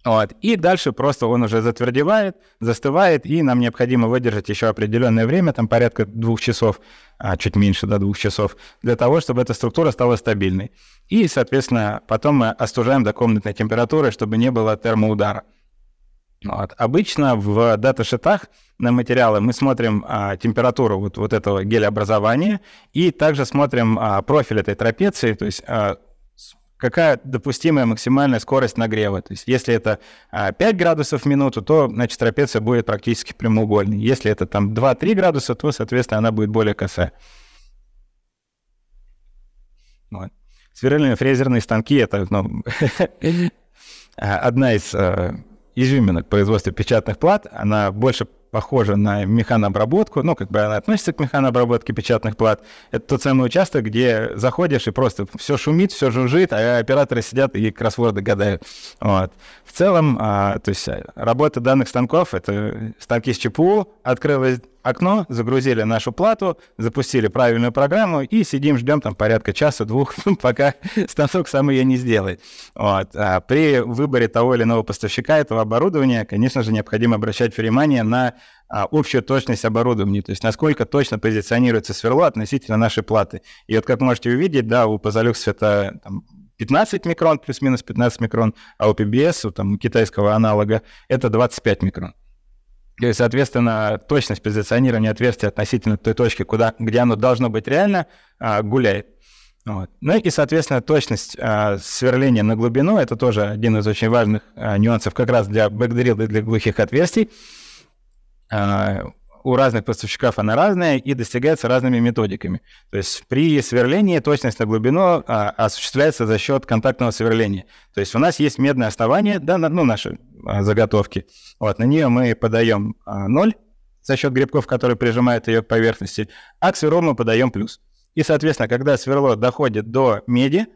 вот. И дальше просто он уже затвердевает, застывает, и нам необходимо выдержать еще определенное время, там порядка двух часов, а чуть меньше до двух часов, для того, чтобы эта структура стала стабильной. И, соответственно, потом мы остужаем до комнатной температуры, чтобы не было термоудара. Вот. Обычно в даташитах на материалы мы смотрим а, температуру вот, вот этого гелеобразования и также смотрим а, профиль этой трапеции, то есть а, какая допустимая максимальная скорость нагрева. То есть если это 5 а, градусов в минуту, то, значит, трапеция будет практически прямоугольной. Если это там 2-3 градуса, то, соответственно, она будет более косая. Вот. Сверлильные фрезерные станки — это ну, (laughs) одна из э, изюминок производства печатных плат. Она больше похожа на механообработку, ну, как бы она относится к механообработке печатных плат. Это тот самый участок, где заходишь и просто все шумит, все жужжит, а операторы сидят и кроссворды гадают. Вот. В целом, а, то есть работа данных станков — это станки с ЧПУ, открылась окно, загрузили нашу плату, запустили правильную программу и сидим, ждем там порядка часа-двух, (laughs) пока станок сам ее не сделает. Вот. А при выборе того или иного поставщика этого оборудования, конечно же, необходимо обращать внимание на а, общую точность оборудования, то есть насколько точно позиционируется сверло относительно нашей платы. И вот как можете увидеть, да, у Позолюкс это там, 15 микрон, плюс-минус 15 микрон, а у PBS, у там, китайского аналога, это 25 микрон. И, соответственно, точность позиционирования отверстия относительно той точки, куда, где оно должно быть реально, а, гуляет. Вот. Ну и, соответственно, точность а, сверления на глубину – это тоже один из очень важных а, нюансов как раз для бэкдрилла и для глухих отверстий. А, у разных поставщиков она разная и достигается разными методиками. То есть при сверлении точность на глубину а, осуществляется за счет контактного сверления. То есть у нас есть медное основание, да, ну, наши а, заготовки. Вот, на нее мы подаем а, 0 за счет грибков, которые прижимают ее к поверхности, а к сверлу мы подаем плюс. И, соответственно, когда сверло доходит до меди,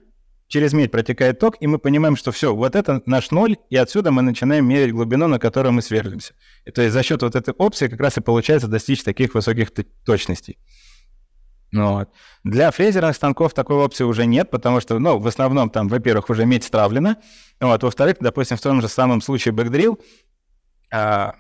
через медь протекает ток, и мы понимаем, что все, вот это наш ноль, и отсюда мы начинаем мерить глубину, на которой мы сверлимся. И то есть за счет вот этой опции как раз и получается достичь таких высоких точностей. Ну вот. Для фрезерных станков такой опции уже нет, потому что, ну, в основном там, во-первых, уже медь стравлена, вот, во-вторых, допустим, в том же самом случае бэкдрил, а,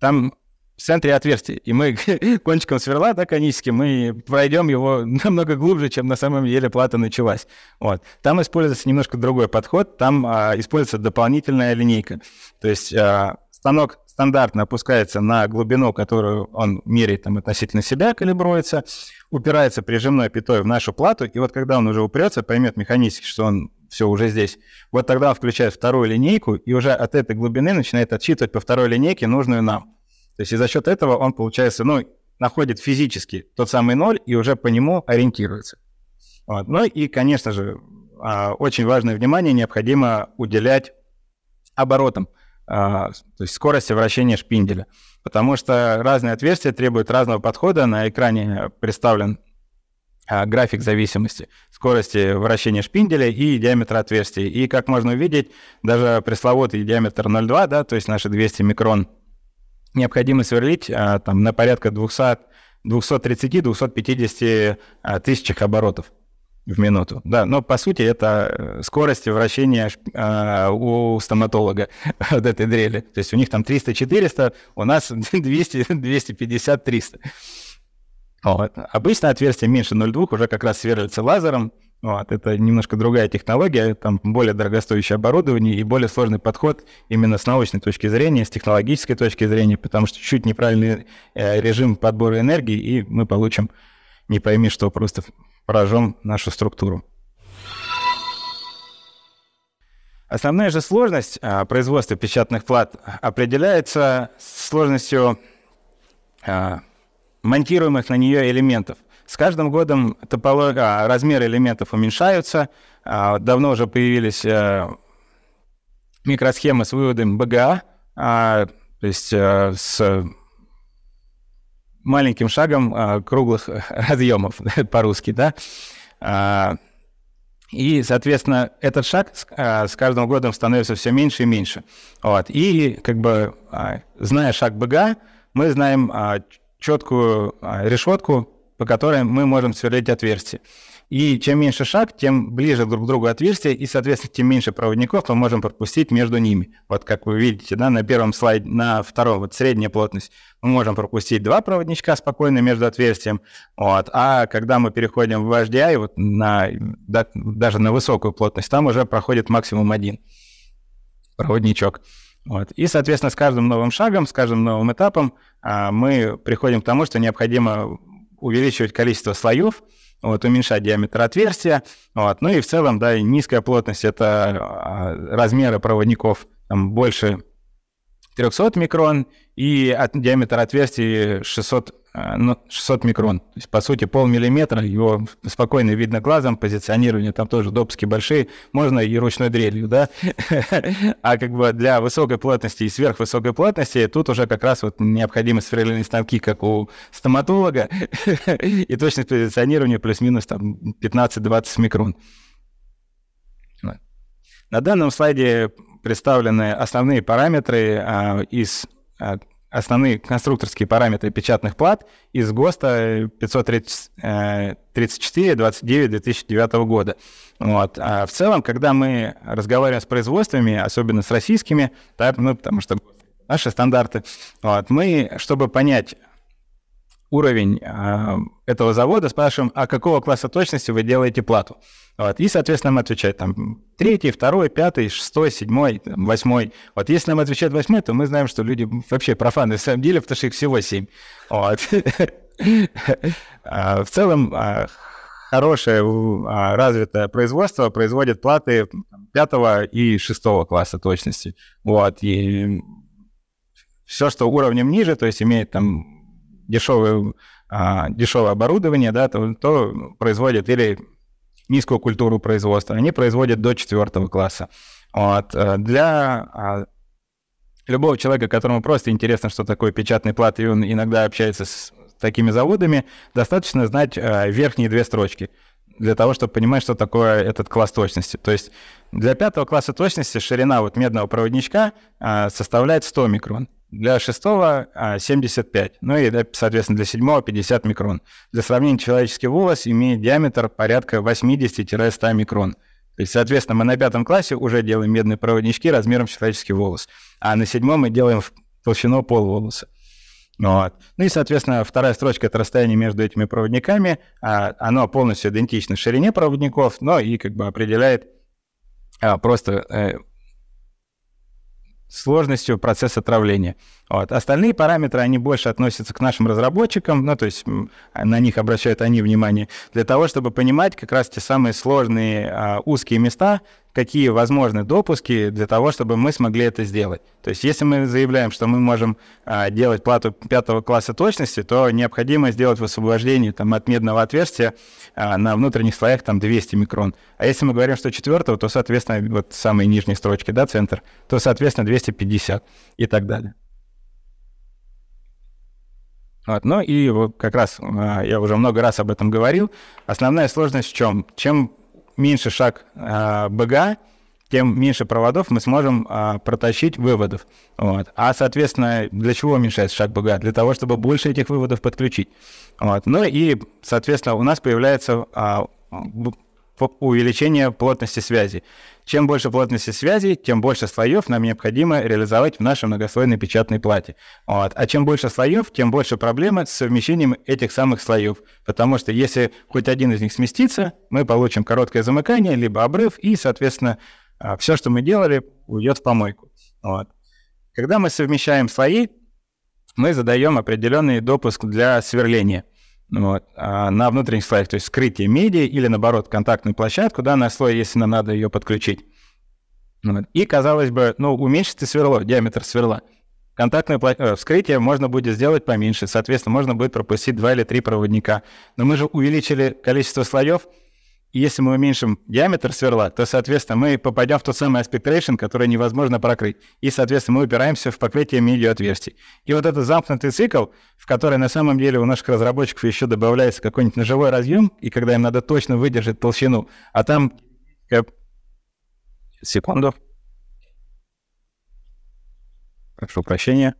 там в центре отверстия, и мы (laughs) кончиком сверла, да, конически, мы пройдем его (laughs) намного глубже, чем на самом деле плата началась. Вот. Там используется немножко другой подход, там а, используется дополнительная линейка. То есть а, станок стандартно опускается на глубину, которую он меряет там, относительно себя, калибруется, упирается прижимной пятой в нашу плату, и вот когда он уже упрется, поймет механически, что он все уже здесь, вот тогда он включает вторую линейку, и уже от этой глубины начинает отсчитывать по второй линейке нужную нам. То есть и за счет этого он, получается, ну, находит физически тот самый ноль и уже по нему ориентируется. Вот. Ну и, конечно же, а, очень важное внимание необходимо уделять оборотам а, то есть скорости вращения шпинделя. Потому что разные отверстия требуют разного подхода. На экране представлен а, график зависимости скорости вращения шпинделя и диаметра отверстия. И, как можно увидеть, даже пресловутый диаметр 0,2, да, то есть наши 200 микрон, необходимо сверлить а, там, на порядка 200 230-250 тысяч оборотов в минуту. Да, но по сути это э, скорость вращения э, у стоматолога (laughs) вот этой дрели. То есть у них там 300-400, у нас 200, 250, 300. Вот. Обычно отверстие меньше 0,2 уже как раз сверлится лазером. Вот. Это немножко другая технология, там более дорогостоящее оборудование и более сложный подход именно с научной точки зрения, с технологической точки зрения, потому что чуть неправильный э, режим подбора энергии, и мы получим не пойми что, просто поражем нашу структуру. Основная же сложность а, производства печатных плат определяется сложностью а, монтируемых на нее элементов. С каждым годом тополог... а, размеры элементов уменьшаются. А, давно уже появились а, микросхемы с выводом БГА, а, то есть а, с маленьким шагом круглых (laughs) разъемов (laughs) по-русски, да. И, соответственно, этот шаг с, каждым годом становится все меньше и меньше. Вот. И, как бы, зная шаг БГ, мы знаем четкую решетку, по которой мы можем сверлить отверстие. И чем меньше шаг, тем ближе друг к другу отверстия, и, соответственно, тем меньше проводников мы можем пропустить между ними. Вот как вы видите, да, на первом слайде, на втором, вот средняя плотность, мы можем пропустить два проводничка спокойно между отверстием. Вот. А когда мы переходим в HDI, вот на, да, даже на высокую плотность, там уже проходит максимум один проводничок. Вот. И, соответственно, с каждым новым шагом, с каждым новым этапом а, мы приходим к тому, что необходимо увеличивать количество слоев, вот, уменьшать диаметр отверстия. Вот. Ну и в целом, да, низкая плотность — это а, размеры проводников там, больше 300 микрон, и от, диаметр отверстия 600, 600 микрон. То есть, по сути, полмиллиметра, его спокойно видно глазом, позиционирование там тоже допуски большие, можно и ручной дрелью, да. (laughs) А как бы для высокой плотности и сверхвысокой плотности тут уже как раз вот необходимы сверлильные станки, как у стоматолога, (laughs) и точность позиционирования плюс-минус там 15-20 микрон. На данном слайде представлены основные параметры а, из а, основные конструкторские параметры печатных плат из ГОСТа 534 29 2009 года. Вот. А в целом, когда мы разговариваем с производствами, особенно с российскими, да, ну, потому что наши стандарты, вот, мы, чтобы понять уровень э, этого завода, спрашиваем, а какого класса точности вы делаете плату? Вот. И, соответственно, нам отвечают там третий, второй, пятый, шестой, седьмой, там, восьмой. Вот если нам отвечают восьмой, то мы знаем, что люди вообще профаны на самом деле, потому что их всего семь. Вот. (laughs) А, в целом, а, хорошее а, развитое производство производит платы пятого и шестого класса точности. Вот. И все, что уровнем ниже, то есть имеет там дешевое, дешевое оборудование, да, то, то производит или низкую культуру производства, они производят до четвертого класса. Вот. Э, для а, любого человека, которому просто интересно, что такое печатный плат, и он иногда общается с такими заводами, достаточно знать э, верхние две строчки для того, чтобы понимать, что такое этот класс точности. То есть для пятого класса точности ширина вот медного проводничка а, составляет 100 микрон для шестого 75, а, ну и, соответственно, для седьмого 50 микрон. Для сравнения, человеческий волос имеет диаметр порядка 80-100 микрон. То есть, соответственно, мы на пятом классе уже делаем медные проводнички размером человеческий волос, а на седьмом мы делаем толщину полволоса. Вот. Ну и, соответственно, вторая строчка — это расстояние между этими проводниками. А, оно полностью идентично ширине проводников, но и как бы определяет а, просто э, сложностью процесса травления. Вот. Остальные параметры, они больше относятся к нашим разработчикам, ну, то есть на них обращают они внимание, для того, чтобы понимать как раз те самые сложные а, узкие места, какие возможны допуски для того, чтобы мы смогли это сделать. То есть если мы заявляем, что мы можем а, делать плату пятого класса точности, то необходимо сделать высвобождение там, от медного отверстия а, на внутренних слоях там 200 микрон. А если мы говорим, что четвертого, то, соответственно, вот самые нижние строчки, да, центр, то, соответственно, 250 и так далее. Вот. Ну и вот как раз а, я уже много раз об этом говорил. Основная сложность в чем? Чем меньше шаг э, тем меньше проводов мы сможем э, протащить выводов. Вот. А, соответственно, для чего уменьшается шаг БГ? Для того, чтобы больше этих выводов подключить. Вот. Ну и, соответственно, у нас появляется э, увеличение плотности связи. Чем больше плотности связи, тем больше слоев нам необходимо реализовать в нашей многослойной печатной плате. Вот. А чем больше слоев, тем больше проблемы с совмещением этих самых слоев. Потому что если хоть один из них сместится, мы получим короткое замыкание, либо обрыв, и, соответственно, а, все, что мы делали, уйдет в помойку. Вот. Когда мы совмещаем слои, мы задаем определенный допуск для сверления – вот, а на внутренних слоях, то есть скрытие меди или, наоборот, контактную площадку, да, на слой, если нам надо ее подключить. Вот. И, казалось бы, ну, уменьшите сверло, диаметр сверла. Контактное пла... э, вскрытие можно будет сделать поменьше, соответственно, можно будет пропустить два или три проводника. Но мы же увеличили количество слоев, если мы уменьшим диаметр сверла, то, соответственно, мы попадем в тот самый aspect ratio, который невозможно прокрыть. И, соответственно, мы упираемся в покрытие медиа-отверстий. И вот этот замкнутый цикл, в который на самом деле у наших разработчиков еще добавляется какой-нибудь ножевой разъем, и когда им надо точно выдержать толщину, а там... Секунду. Прошу прощения.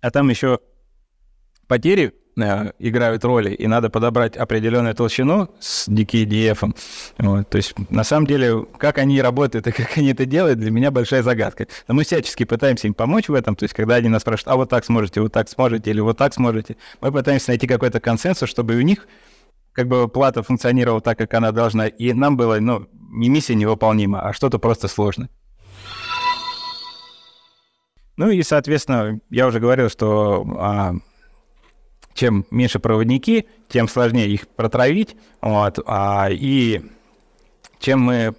А там еще потери э, играют роли, и надо подобрать определенную толщину с DKDF. Вот, то есть, на самом деле, как они работают и как они это делают, для меня большая загадка. Но мы всячески пытаемся им помочь в этом. То есть, когда они нас спрашивают, а вот так сможете, вот так сможете, или вот так сможете, мы пытаемся найти какой-то консенсус, чтобы у них как бы плата функционировала так, как она должна, и нам было, ну, не миссия невыполнима, а что-то просто сложное. Ну и, соответственно, я уже говорил, что а, чем меньше проводники, тем сложнее их протравить. Вот, а, и чем мы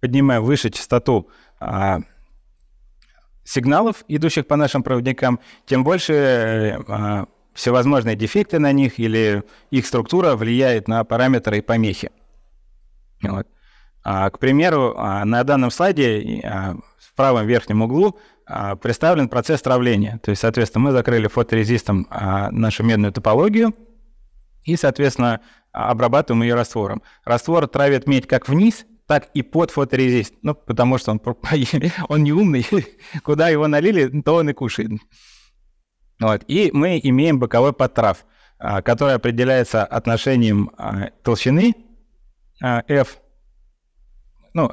поднимаем выше частоту а, сигналов, идущих по нашим проводникам, тем больше а, всевозможные дефекты на них или их структура влияет на параметры и помехи. Вот. А, к примеру, а, на данном слайде а, в правом верхнем углу представлен процесс травления. То есть, соответственно, мы закрыли фоторезистом а, нашу медную топологию и, соответственно, обрабатываем ее раствором. Раствор травит медь как вниз, так и под фоторезист. Ну, потому что он, (laughs) он не умный. (laughs) Куда его налили, то он и кушает. Вот. И мы имеем боковой подтрав, а, который определяется отношением толщины F, ну,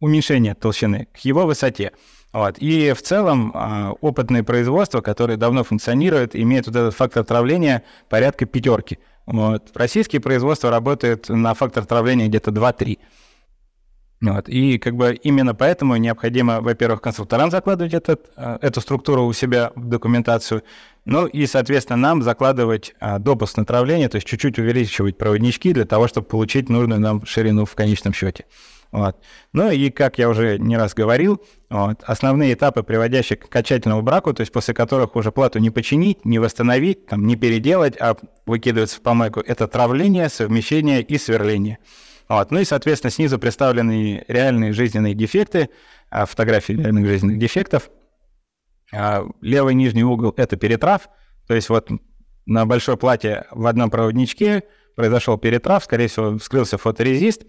уменьшение толщины к его высоте. Вот. И в целом а, опытные производства, которые давно функционируют, имеют вот этот фактор травления порядка пятерки. Вот. Российские производства работают на фактор травления где-то 2-3. Вот. И как бы именно поэтому необходимо, во-первых, конструкторам закладывать этот, а, эту структуру у себя в документацию, ну и, соответственно, нам закладывать а, допуск на травление, то есть чуть-чуть увеличивать проводнички для того, чтобы получить нужную нам ширину в конечном счете. Вот. Ну и, как я уже не раз говорил, вот, основные этапы, приводящие к окончательному браку, то есть после которых уже плату не починить, не восстановить, там, не переделать, а выкидывается в помойку, это травление, совмещение и сверление. Вот. Ну и, соответственно, снизу представлены реальные жизненные дефекты, а, фотографии реальных жизненных дефектов. А, левый нижний угол — это перетрав, то есть вот на большой плате в одном проводничке произошел перетрав, скорее всего, вскрылся фоторезист,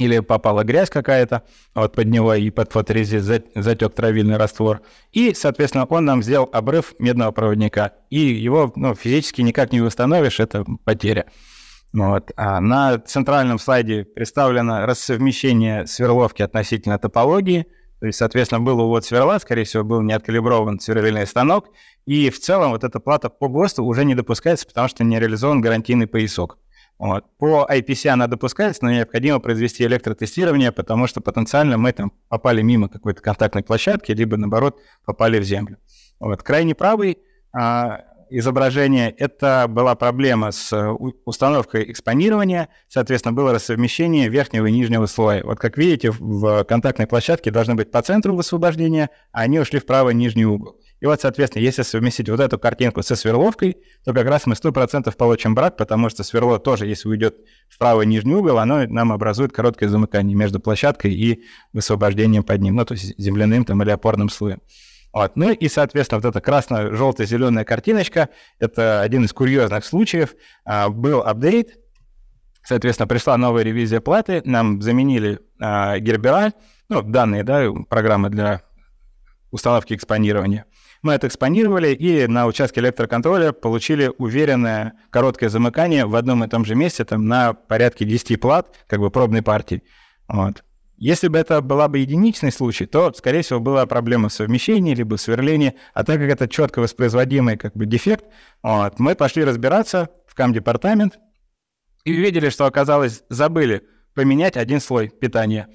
или попала грязь какая-то вот под него и под фоторезист затек травильный раствор. И, соответственно, он нам сделал обрыв медного проводника. И его ну, физически никак не восстановишь, это потеря. Вот. А на центральном слайде представлено рассовмещение сверловки относительно топологии. То есть, соответственно, был увод сверла, скорее всего, был не откалиброван сверлильный станок. И в целом вот эта плата по ГОСТу уже не допускается, потому что не реализован гарантийный поясок. Вот. По IPC она допускается, но необходимо произвести электротестирование, потому что потенциально мы там попали мимо какой-то контактной площадки, либо наоборот попали в землю. Вот. Крайне правый а, изображение, это была проблема с э, установкой экспонирования, соответственно, было рассовмещение верхнего и нижнего слоя. Вот как видите, в контактной площадке должны быть по центру высвобождения, а они ушли в правый нижний угол. И вот, соответственно, если совместить вот эту картинку со сверловкой, то как раз мы 100% получим брак, потому что сверло тоже, если уйдет в правый нижний угол, оно нам образует короткое замыкание между площадкой и высвобождением под ним, ну, то есть земляным там или опорным слоем. Вот. Ну и, соответственно, вот эта красно-желто-зеленая картиночка, это один из курьезных случаев. А, был апдейт, соответственно, пришла новая ревизия платы, нам заменили а, гербера, ну, данные, да, программы для установки экспонирования. Мы это экспонировали и на участке электроконтроля получили уверенное короткое замыкание в одном и том же месте, там на порядке 10 плат, как бы пробной партии. Вот. Если бы это была бы единичный случай, то, скорее всего, была проблема в совмещении либо в сверлении, а так как это четко воспроизводимый как бы дефект, вот, мы пошли разбираться в кам-департамент и увидели, что оказалось, забыли поменять один слой питания.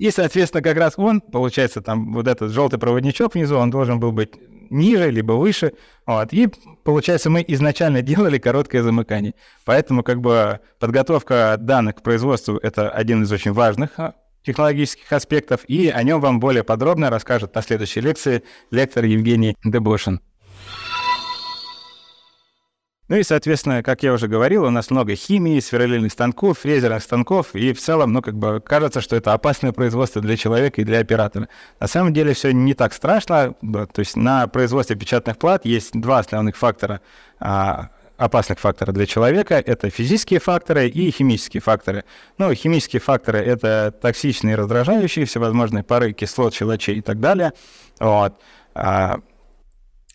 И, соответственно, как раз он, получается, там вот этот желтый проводничок внизу, он должен был быть ниже, либо выше. Вот. И, получается, мы изначально делали короткое замыкание. Поэтому, как бы, подготовка данных к производству — это один из очень важных а, технологических аспектов, и о нем вам более подробно расскажет на следующей лекции лектор Евгений Дебошин. Ну и, соответственно, как я уже говорил, у нас много химии, сверлильных станков, фрезерных станков, и в целом, ну, как бы кажется, что это опасное производство для человека и для оператора. На самом деле все не так страшно, да, то есть на производстве печатных плат есть два основных фактора а, опасных факторов для человека. Это физические факторы и химические факторы. Ну, химические факторы — это токсичные, раздражающие, всевозможные пары кислот, щелочей и так далее. Вот. А,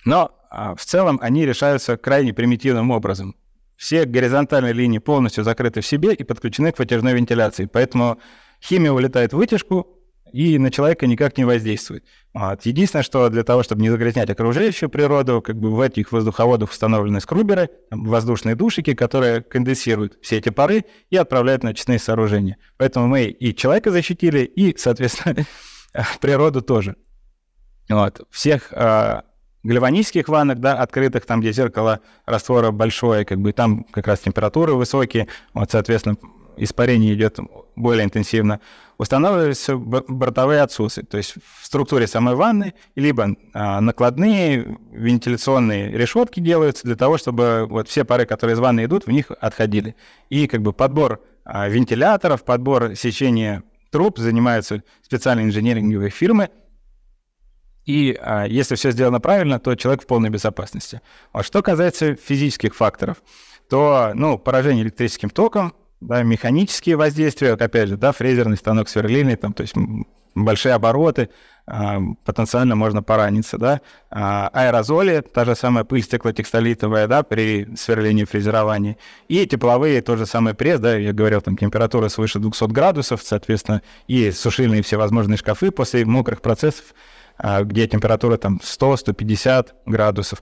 но в целом они решаются крайне примитивным образом. Все горизонтальные линии полностью закрыты в себе и подключены к вытяжной вентиляции. Поэтому химия улетает в вытяжку, и на человека никак не воздействует. Вот. Единственное, что для того, чтобы не загрязнять окружающую природу, как бы в этих воздуховодах установлены скруберы, воздушные душики, которые конденсируют все эти пары и отправляют на очистные сооружения. Поэтому мы и человека защитили, и, соответственно, (laughs) природу тоже. Вот. Всех э, гальванических ваннок, да, открытых, там, где зеркало раствора большое, как бы там как раз температуры высокие, вот, соответственно, испарение идет более интенсивно, устанавливаются бортовые отсосы, то есть в структуре самой ванны, либо а, накладные вентиляционные решетки делаются для того, чтобы вот все пары, которые из ванны идут, в них отходили. И как бы подбор а, вентиляторов, подбор сечения труб занимаются специальные инженеринговые фирмы, и а, если все сделано правильно, то человек в полной безопасности. А что касается физических факторов, то ну, поражение электрическим током да, механические воздействия, опять же, да, фрезерный станок сверлильный, там, то есть большие обороты, а, потенциально можно пораниться, да. А, аэрозоли, та же самая пыль стеклотекстолитовая, да, при сверлении, фрезеровании. И тепловые, тот же самый пресс, да, я говорил, там температура свыше 200 градусов, соответственно, и сушильные всевозможные шкафы после мокрых процессов, где температура там 100-150 градусов.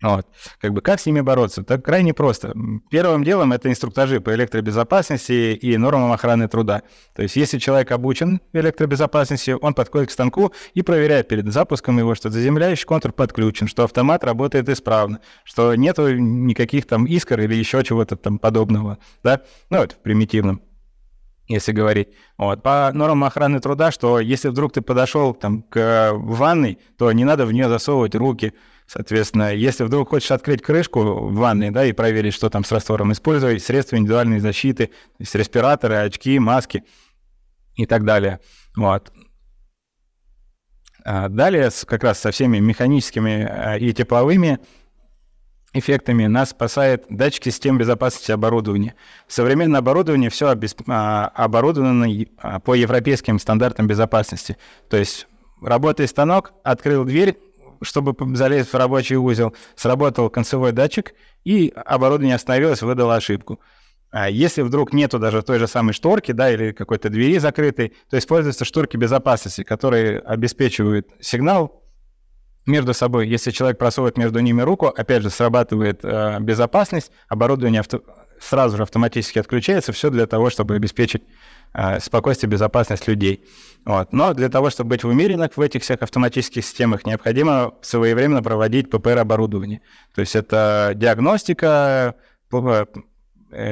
Вот. Как бы как с ними бороться? Так крайне просто. Первым делом это инструктажи по электробезопасности и нормам охраны труда. То есть если человек обучен электробезопасности, он подходит к станку и проверяет перед запуском его, что заземляющий контур подключен, что автомат работает исправно, что нету никаких там искр или еще чего-то там подобного. Да? Ну, вот в примитивном если говорить. Вот. По нормам охраны труда, что если вдруг ты подошел там, к ванной, то не надо в нее засовывать руки, Соответственно, если вдруг хочешь открыть крышку в ванной, да, и проверить, что там с раствором, используй средства индивидуальной защиты, то есть респираторы, очки, маски и так далее. Вот. А далее, как раз со всеми механическими а, и тепловыми эффектами нас спасает датчик систем безопасности оборудования. Современное оборудование все а, оборудовано по европейским стандартам безопасности. То есть работает станок, открыл дверь, чтобы залезть в рабочий узел, сработал концевой датчик, и оборудование остановилось, выдало ошибку. А если вдруг нету даже той же самой шторки, да, или какой-то двери закрытой, то используются шторки безопасности, которые обеспечивают сигнал между собой. Если человек просовывает между ними руку, опять же, срабатывает э, безопасность, оборудование авто... сразу же автоматически отключается, все для того, чтобы обеспечить э, спокойствие, безопасность людей. Вот. Но для того, чтобы быть умеренных в этих всех автоматических системах, необходимо своевременно проводить ППР-оборудование. То есть это диагностика, э,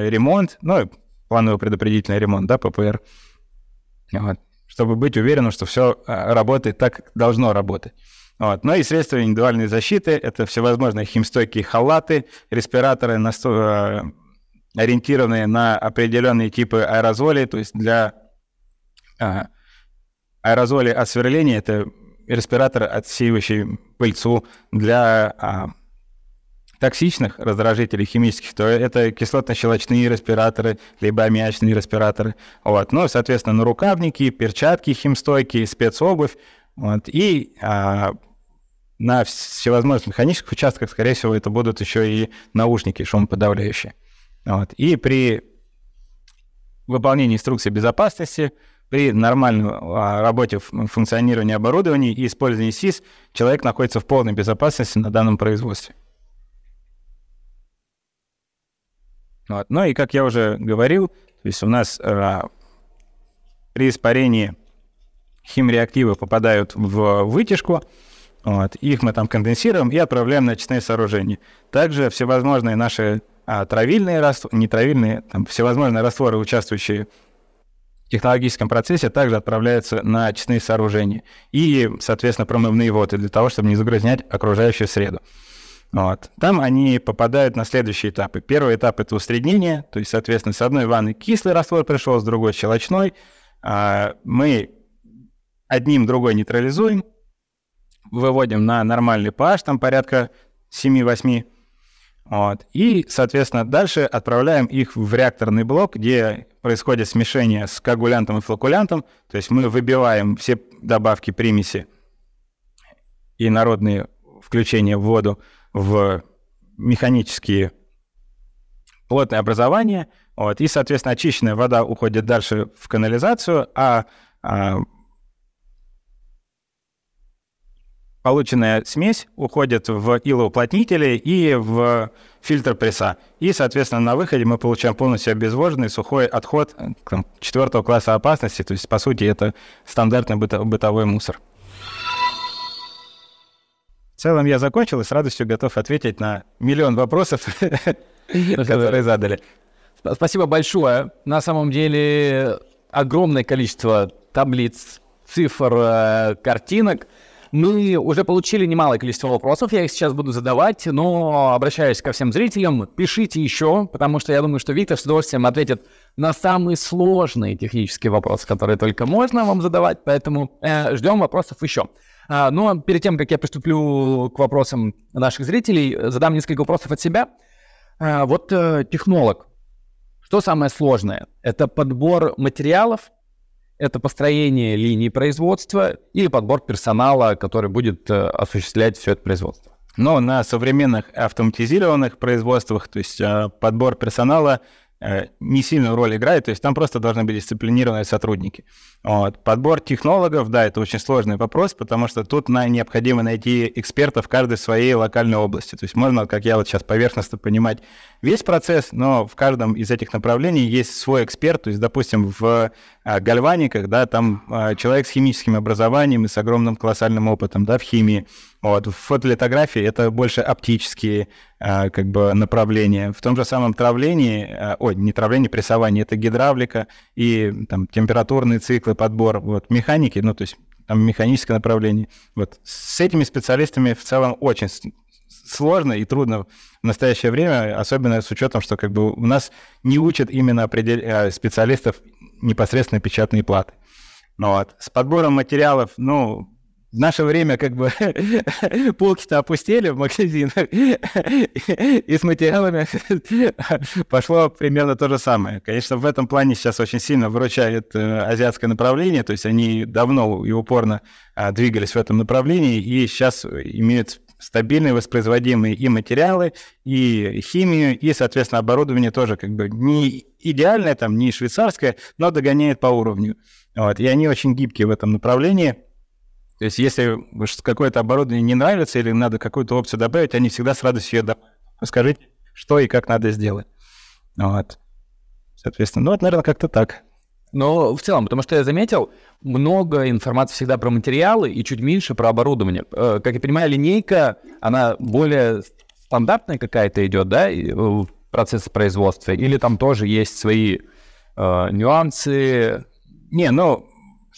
ремонт, ну, плановый предупредительный ремонт, да, ППР. Вот. Чтобы быть уверенным, что все э, работает так, как должно работать. Вот. Ну и средства индивидуальной защиты — это всевозможные химстойкие халаты, респираторы, насто... Э, ориентированные на определенные типы аэрозолей, то есть для а, аэрозоли от сверления — это респиратор, отсеивающий пыльцу, для а, токсичных раздражителей химических, то это кислотно-щелочные респираторы, либо аммиачные респираторы. Вот. Ну, соответственно, нарукавники, перчатки химстойкие, спецобувь. Вот. И а, на всевозможных механических участках, скорее всего, это будут еще и наушники шумоподавляющие. Вот. И при выполнении инструкции безопасности, при нормальной а, работе функционирования оборудования и использовании СИС человек находится в полной безопасности на данном производстве. Вот. Ну и, как я уже говорил, то есть у нас э, при испарении химреактивы попадают в вытяжку, вот, их мы там конденсируем и отправляем на очистные сооружения. Также всевозможные наши а, травильные растворы, не травильные, там, всевозможные растворы, участвующие в технологическом процессе, также отправляются на очистные сооружения. И, соответственно, промывные воды для того, чтобы не загрязнять окружающую среду. Вот. Там они попадают на следующие этапы. Первый этап — это усреднение, то есть, соответственно, с одной ванны кислый раствор пришел, с другой — щелочной. А, мы одним другой нейтрализуем, выводим на нормальный pH, там порядка 7-8. Вот. И, соответственно, дальше отправляем их в реакторный блок, где происходит смешение с коагулянтом и флокулянтом. То есть мы выбиваем все добавки примеси и народные включения в воду в механические плотные образования. Вот. И, соответственно, очищенная вода уходит дальше в канализацию, а, а полученная смесь уходит в илоуплотнители и в фильтр пресса. И, соответственно, на выходе мы получаем полностью обезвоженный сухой отход там, четвертого класса опасности. То есть, по сути, это стандартный быто- бытовой мусор. В целом я закончил и с радостью готов ответить на миллион вопросов, которые задали. Спасибо большое. На самом деле огромное количество таблиц, цифр, э, картинок — мы уже получили немалое количество вопросов, я их сейчас буду задавать, но обращаюсь ко всем зрителям, пишите еще, потому что я думаю, что Виктор с удовольствием ответит на самые сложные технические вопросы, которые только можно вам задавать, поэтому э, ждем вопросов еще. А, но перед тем, как я приступлю к вопросам наших зрителей, задам несколько вопросов от себя. А, вот э, технолог. Что самое сложное? Это подбор материалов, это построение линии производства или подбор персонала, который будет э, осуществлять все это производство. Но на современных автоматизированных производствах, то есть э, подбор персонала не сильную роль играет, то есть там просто должны быть дисциплинированные сотрудники. Вот. Подбор технологов, да, это очень сложный вопрос, потому что тут на, необходимо найти экспертов каждой своей локальной области. То есть можно, как я вот сейчас поверхностно понимать весь процесс, но в каждом из этих направлений есть свой эксперт, то есть, допустим, в а, гальваниках, да, там а, человек с химическим образованием и с огромным колоссальным опытом, да, в химии, вот. В фотолитографии это больше оптические э, как бы направления. В том же самом травлении, э, ой, не травление, прессование, это гидравлика и там температурные циклы, подбор, вот, механики, ну, то есть там механическое направление. Вот. С этими специалистами в целом очень сложно и трудно в настоящее время, особенно с учетом, что как бы у нас не учат именно определ... Э, специалистов непосредственно печатные платы. Ну, вот. С подбором материалов, ну, в наше время как бы (laughs) полки-то опустили в магазинах, (laughs) и с материалами (laughs) пошло примерно то же самое. Конечно, в этом плане сейчас очень сильно выручает э, азиатское направление, то есть они давно и упорно а, двигались в этом направлении, и сейчас имеют стабильные воспроизводимые и материалы, и химию, и, соответственно, оборудование тоже как бы не идеальное, там, не швейцарское, но догоняет по уровню. Вот. И они очень гибкие в этом направлении. То есть если какое-то оборудование не нравится или надо какую-то опцию добавить, они всегда с радостью ее добавят. Скажите, что и как надо сделать. Вот. Соответственно, ну вот, наверное, как-то так. Но в целом, потому что я заметил, много информации всегда про материалы и чуть меньше про оборудование. Э, как я понимаю, линейка, она более стандартная какая-то идет, да, в процессе производства, или там тоже есть свои э, нюансы? Не, ну,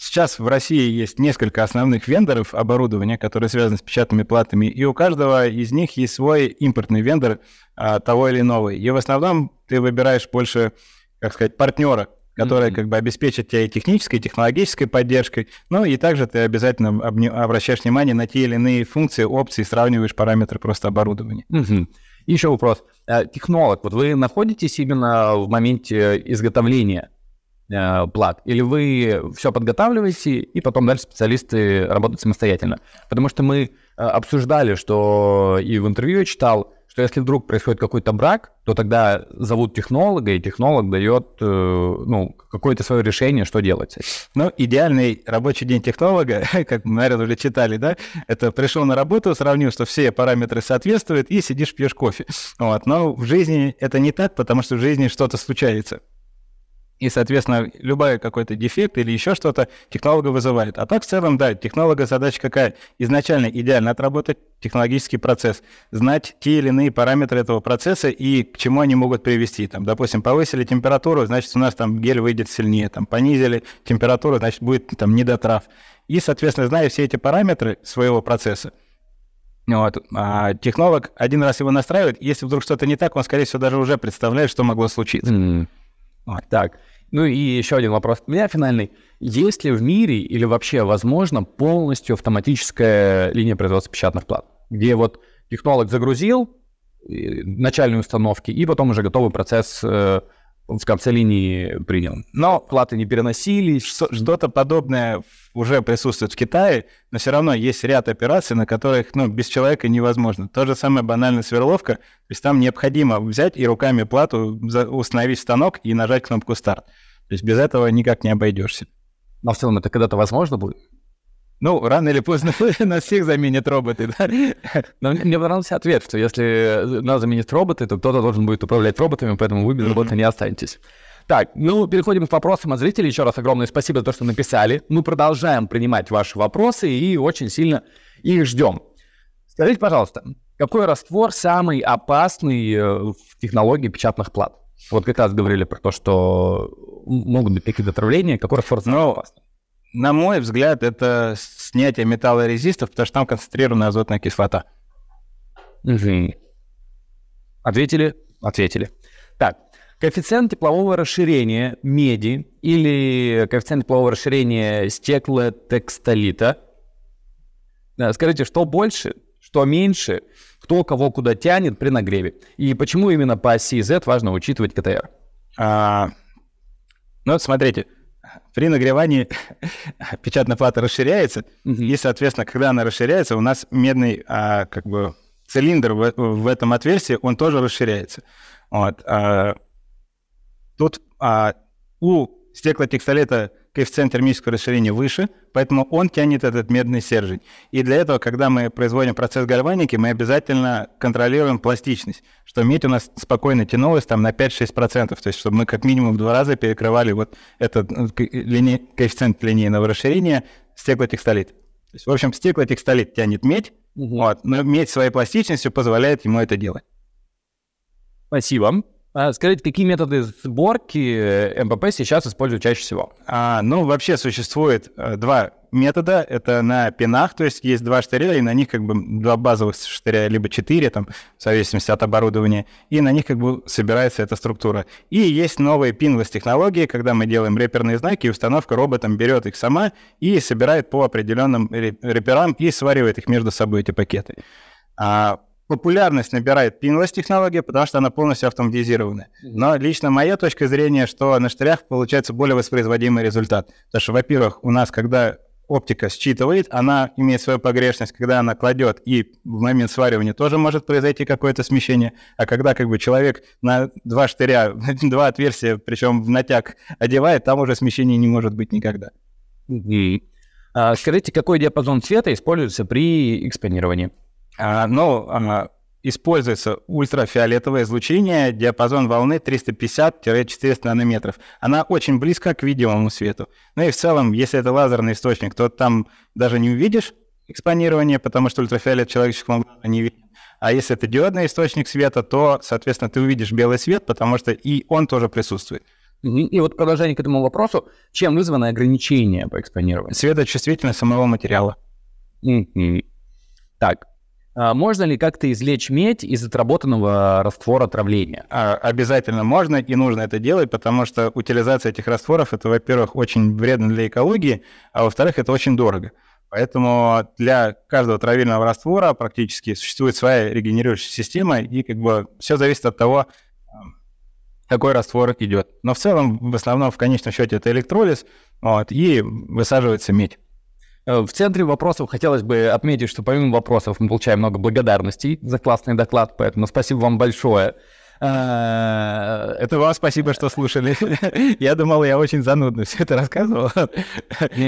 Сейчас в России есть несколько основных вендоров оборудования, которые связаны с печатными платами, и у каждого из них есть свой импортный вендор а, того или иного. И в основном ты выбираешь больше, как сказать, партнера, который mm-hmm. как бы обеспечит тебя и технической, и технологической поддержкой, ну и также ты обязательно обращаешь внимание на те или иные функции, опции, сравниваешь параметры просто оборудования. Mm-hmm. Еще вопрос. А, технолог, вот вы находитесь именно в моменте изготовления Э, плат? Или вы все подготавливаете, и потом дальше специалисты работают самостоятельно? Потому что мы э, обсуждали, что и в интервью я читал, что если вдруг происходит какой-то брак, то тогда зовут технолога, и технолог дает э, ну, какое-то свое решение, что делать. Ну, идеальный рабочий день технолога, (laughs) как мы, наверное, уже читали, да, это пришел на работу, сравнил, что все параметры соответствуют, и сидишь, пьешь кофе. Вот. Но в жизни это не так, потому что в жизни что-то случается. И, соответственно, любой какой-то дефект или еще что-то технолога вызывает. А так в целом, да, технолога задача какая? Изначально идеально отработать технологический процесс, знать те или иные параметры этого процесса и к чему они могут привести. Там, допустим, повысили температуру, значит, у нас там гель выйдет сильнее. Там, понизили температуру, значит, будет там недотрав. И, соответственно, зная все эти параметры своего процесса, вот. А технолог один раз его настраивает, если вдруг что-то не так, он, скорее всего, даже уже представляет, что могло случиться. Mm. Вот так. Ну и еще один вопрос у меня финальный. Есть ли в мире или вообще возможно полностью автоматическая линия производства печатных плат, где вот технолог загрузил э, начальные установки, и потом уже готовый процесс э, в конце линии принял. Но платы не переносились. Что-то подобное уже присутствует в Китае, но все равно есть ряд операций, на которых ну, без человека невозможно. То же самое банальная сверловка, то есть там необходимо взять и руками плату установить станок и нажать кнопку «Старт». То есть без этого никак не обойдешься. Но в целом это когда-то возможно будет? Ну, рано или поздно (laughs) нас всех заменят роботы, да? Но мне понравился ответ, что если нас заменят роботы, то кто-то должен будет управлять роботами, поэтому вы без работы не останетесь. Так, ну, переходим к вопросам от зрителей. Еще раз огромное спасибо за то, что написали. Мы продолжаем принимать ваши вопросы и очень сильно их ждем. Скажите, пожалуйста, какой раствор самый опасный э, в технологии печатных плат? Вот как раз говорили про то, что могут быть какие-то отравления. Какой раствор самый ну, опасный? На мой взгляд, это снятие металлорезистов, потому что там концентрированная азотная кислота. Угу. Ответили? Ответили. Так, коэффициент теплового расширения меди или коэффициент теплового расширения стеклотекстолита. Скажите, что больше, что меньше, кто кого куда тянет при нагреве? И почему именно по оси Z важно учитывать КТР? А, ну, смотрите, при нагревании (laughs) печатная плата расширяется, и, соответственно, когда она расширяется, у нас медный а, как бы цилиндр в, в этом отверстии, он тоже расширяется. Вот. А, тут а, у стеклотекстолета коэффициент термического расширения выше, поэтому он тянет этот медный стержень. И для этого, когда мы производим процесс гальваники, мы обязательно контролируем пластичность, что медь у нас спокойно тянулась там на 5-6%, то есть чтобы мы как минимум в два раза перекрывали вот этот э, лини... коэффициент линейного расширения стеклотекстолит. То есть, в общем, стеклотекстолит тянет медь, угу. вот, но медь своей пластичностью позволяет ему это делать. Спасибо. А скажите, какие методы сборки э, МПП сейчас используют чаще всего? А, ну, вообще существует э, два метода. Это на пинах, то есть есть два штыря, и на них как бы два базовых штыря, либо четыре, там, в зависимости от оборудования, и на них как бы собирается эта структура. И есть новые пинлess технологии, когда мы делаем реперные знаки, и установка роботом берет их сама и собирает по определенным реперам и сваривает их между собой, эти пакеты. А популярность набирает пинлess технология, потому что она полностью автоматизированная. Но лично моя точка зрения, что на штырях получается более воспроизводимый результат. Потому что, во-первых, у нас, когда оптика считывает, она имеет свою погрешность, когда она кладет, и в момент сваривания тоже может произойти какое-то смещение, а когда как бы человек на два штыря, (laughs) два отверстия, причем в натяг одевает, там уже смещения не может быть никогда. А, скажите, какой диапазон цвета используется при экспонировании? А, ну, а, используется ультрафиолетовое излучение, диапазон волны 350-400 нанометров. Она очень близка к видимому свету. Ну и в целом, если это лазерный источник, то там даже не увидишь экспонирование, потому что ультрафиолет человеческому не видит. А если это диодный источник света, то, соответственно, ты увидишь белый свет, потому что и он тоже присутствует. И вот продолжение к этому вопросу, чем вызвано ограничение по экспонированию? Светочувствительность самого материала. Так, можно ли как-то извлечь медь из отработанного раствора травления? А, обязательно можно и нужно это делать, потому что утилизация этих растворов это, во-первых, очень вредно для экологии, а во-вторых, это очень дорого. Поэтому для каждого травильного раствора практически существует своя регенерирующая система, и как бы все зависит от того, какой раствор идет. Но в целом, в основном, в конечном счете, это электролиз, вот, и высаживается медь. Э, в центре вопросов хотелось бы отметить, что помимо вопросов мы получаем много благодарностей за классный доклад, поэтому спасибо вам большое. Э, это вам спасибо, что слушали. (laughs) Я думал, я очень занудно все это рассказывал.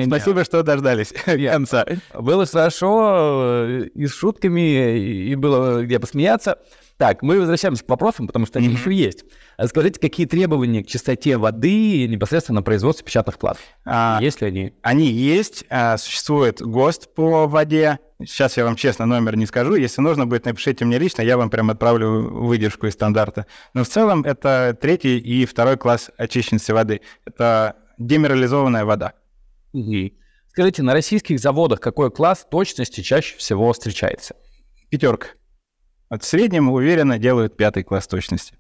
Спасибо, что дождались (laughs) конца. Было хорошо, э, и с шутками, и было где посмеяться. Так, мы возвращаемся к вопросам, потому что они еще есть. Скажите, какие требования к чистоте воды непосредственно на производстве печатных плат? А, есть ли они? Они есть. А, существует ГОСТ по воде. Сейчас я вам честно номер не скажу. Если нужно будет, напишите мне лично, я вам прям отправлю выдержку из стандарта. Но в целом это третий и второй класс очищенности воды. Это демерализованная вода. Угу. Скажите, на российских заводах какой класс точности чаще всего встречается? Пятерка. Вот в среднем уверенно делают пятый класс точности.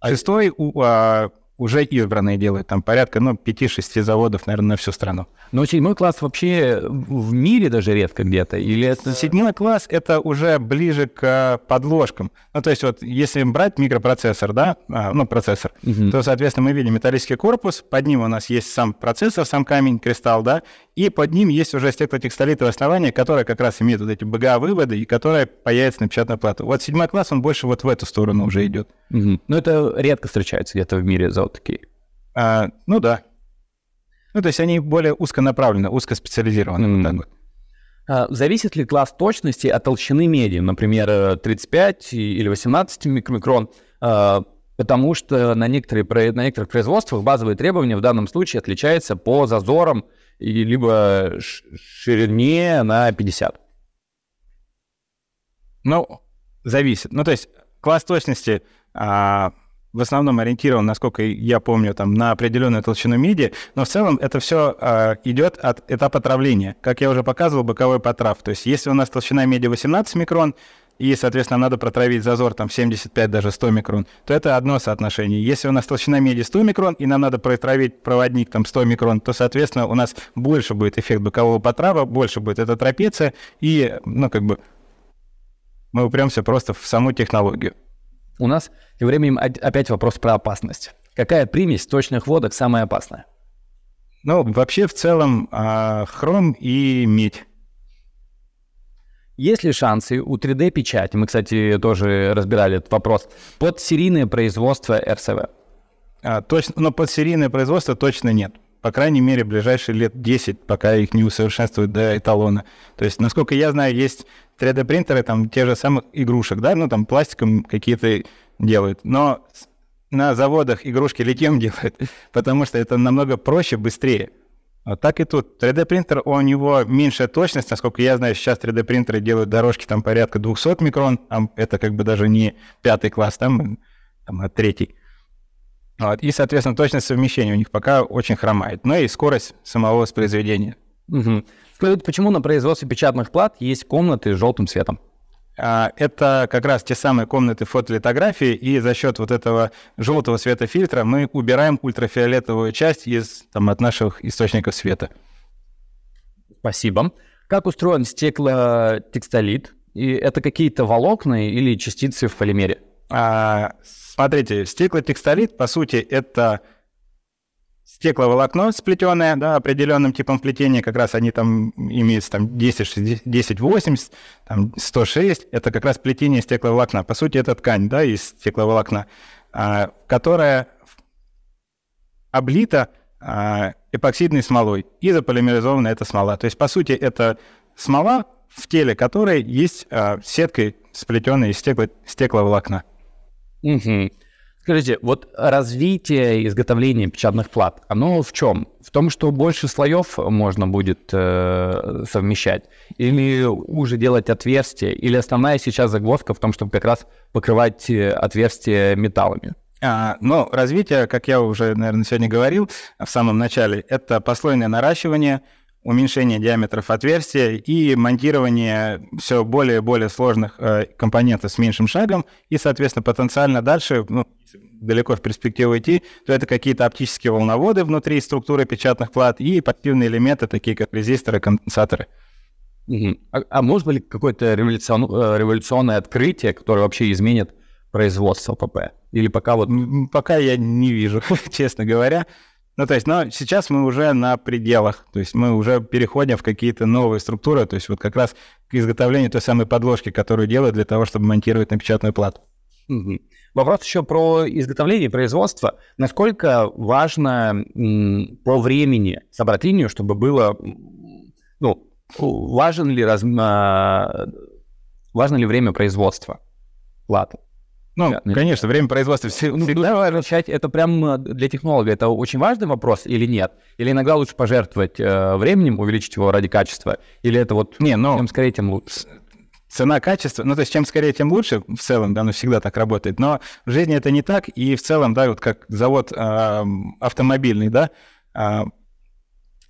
А шестой у, а, уже избранные делают, там порядка, ну, 5-6 заводов, наверное, на всю страну. Но седьмой класс вообще в мире даже редко где-то? Или это... Седьмой класс — это уже ближе к подложкам. Ну, то есть вот если брать микропроцессор, да, а, ну, процессор, угу. то, соответственно, мы видим металлический корпус, под ним у нас есть сам процессор, сам камень, кристалл, да, и под ним есть уже стеклотекстолитовое основание, которое как раз имеет вот эти БГА-выводы, и которое появится на печатную плату. Вот седьмой класс, он больше вот в эту сторону уже идет. Угу. Но это редко встречается где-то в мире за вот такие. А, ну да. Ну, то есть они более узконаправлены, узкоспециализированы. Mm. Вот так вот. А, зависит ли класс точности от толщины меди, например, 35 или 18 микрон? А, потому что на, некоторые, на некоторых производствах базовые требования в данном случае отличаются по зазорам и либо ширине на 50. Ну, зависит. Ну, то есть класс точности а, в основном ориентирован, насколько я помню, там, на определенную толщину меди, но в целом это все а, идет от этапа травления. Как я уже показывал, боковой потрав. То есть если у нас толщина меди 18 микрон, и, соответственно, надо протравить зазор там 75, даже 100 микрон, то это одно соотношение. Если у нас толщина меди 100 микрон, и нам надо протравить проводник там 100 микрон, то, соответственно, у нас больше будет эффект бокового потрава, больше будет эта трапеция, и, ну, как бы, мы упремся просто в саму технологию. У нас тем временем опять вопрос про опасность. Какая примесь сточных водок самая опасная? Ну, вообще в целом а, хром и медь. Есть ли шансы у 3D-печати, мы, кстати, тоже разбирали этот вопрос, под серийное производство РСВ? А, точно, но под серийное производство точно нет. По крайней мере, ближайшие лет 10, пока их не усовершенствуют до эталона. То есть, насколько я знаю, есть 3D-принтеры, там, те же самых игрушек, да, ну, там, пластиком какие-то делают, но на заводах игрушки литьем (laughs) делают, потому что это намного проще, быстрее. Вот так и тут. 3D-принтер, у него меньшая точность, насколько я знаю, сейчас 3D-принтеры делают дорожки там порядка 200 микрон, а это как бы даже не пятый класс, там, там а третий. Вот. И, соответственно, точность совмещения у них пока очень хромает. Но и скорость самого воспроизведения. Угу. Скажите, почему на производстве печатных плат есть комнаты с желтым цветом? А, это как раз те самые комнаты фотолитографии, и за счет вот этого желтого светофильтра мы убираем ультрафиолетовую часть из, там, от наших источников света. Спасибо. Как устроен стеклотекстолит? И это какие-то волокна или частицы в полимере? А, смотрите, стеклотекстолит, по сути, это стекловолокно сплетенное, да, определенным типом плетения, как раз они там имеют там 10, 10 80, там 106, это как раз плетение стекловолокна. По сути, это ткань, да, из стекловолокна, а, которая облита а, эпоксидной смолой и заполимеризована эта смола. То есть, по сути, это смола, в теле которой есть а, сеткой сплетенный из стекло, стекловолокна. Угу. Скажите, вот развитие изготовления печатных плат, оно в чем? В том, что больше слоев можно будет э, совмещать? Или уже делать отверстия? Или основная сейчас загвоздка в том, чтобы как раз покрывать э, отверстия металлами? А, ну, развитие, как я уже, наверное, сегодня говорил в самом начале, это послойное наращивание, уменьшение диаметров отверстия и монтирование все более и более сложных э, компонентов с меньшим шагом, и, соответственно, потенциально дальше, ну, далеко в перспективу идти, то это какие-то оптические волноводы внутри структуры печатных плат и пассивные элементы, такие как резисторы, конденсаторы. Угу. А, а может быть какое-то революцион, э, революционное открытие, которое вообще изменит производство ПП? Или пока вот... Пока я не вижу, (laughs) честно говоря. Ну, то есть, но сейчас мы уже на пределах, то есть мы уже переходим в какие-то новые структуры, то есть вот как раз к изготовлению той самой подложки, которую делают для того, чтобы монтировать на печатную плату. Угу. Вопрос еще про изготовление и производство. Насколько важно м, по времени собрать линию, чтобы было, ну, важен ли, раз, а, важно ли время производства платы? Ну, да, конечно, время производства всегда... Ну, давай начать. Это прям э, для технолога это очень важный вопрос или нет? Или иногда лучше пожертвовать э, временем, увеличить его ради качества? Или это вот не, ну, тем скорее, тем лучше? Цена, качество, ну, то есть чем скорее, тем лучше в целом, да, оно всегда так работает, но в жизни это не так, и в целом, да, вот как завод э, автомобильный, да, э,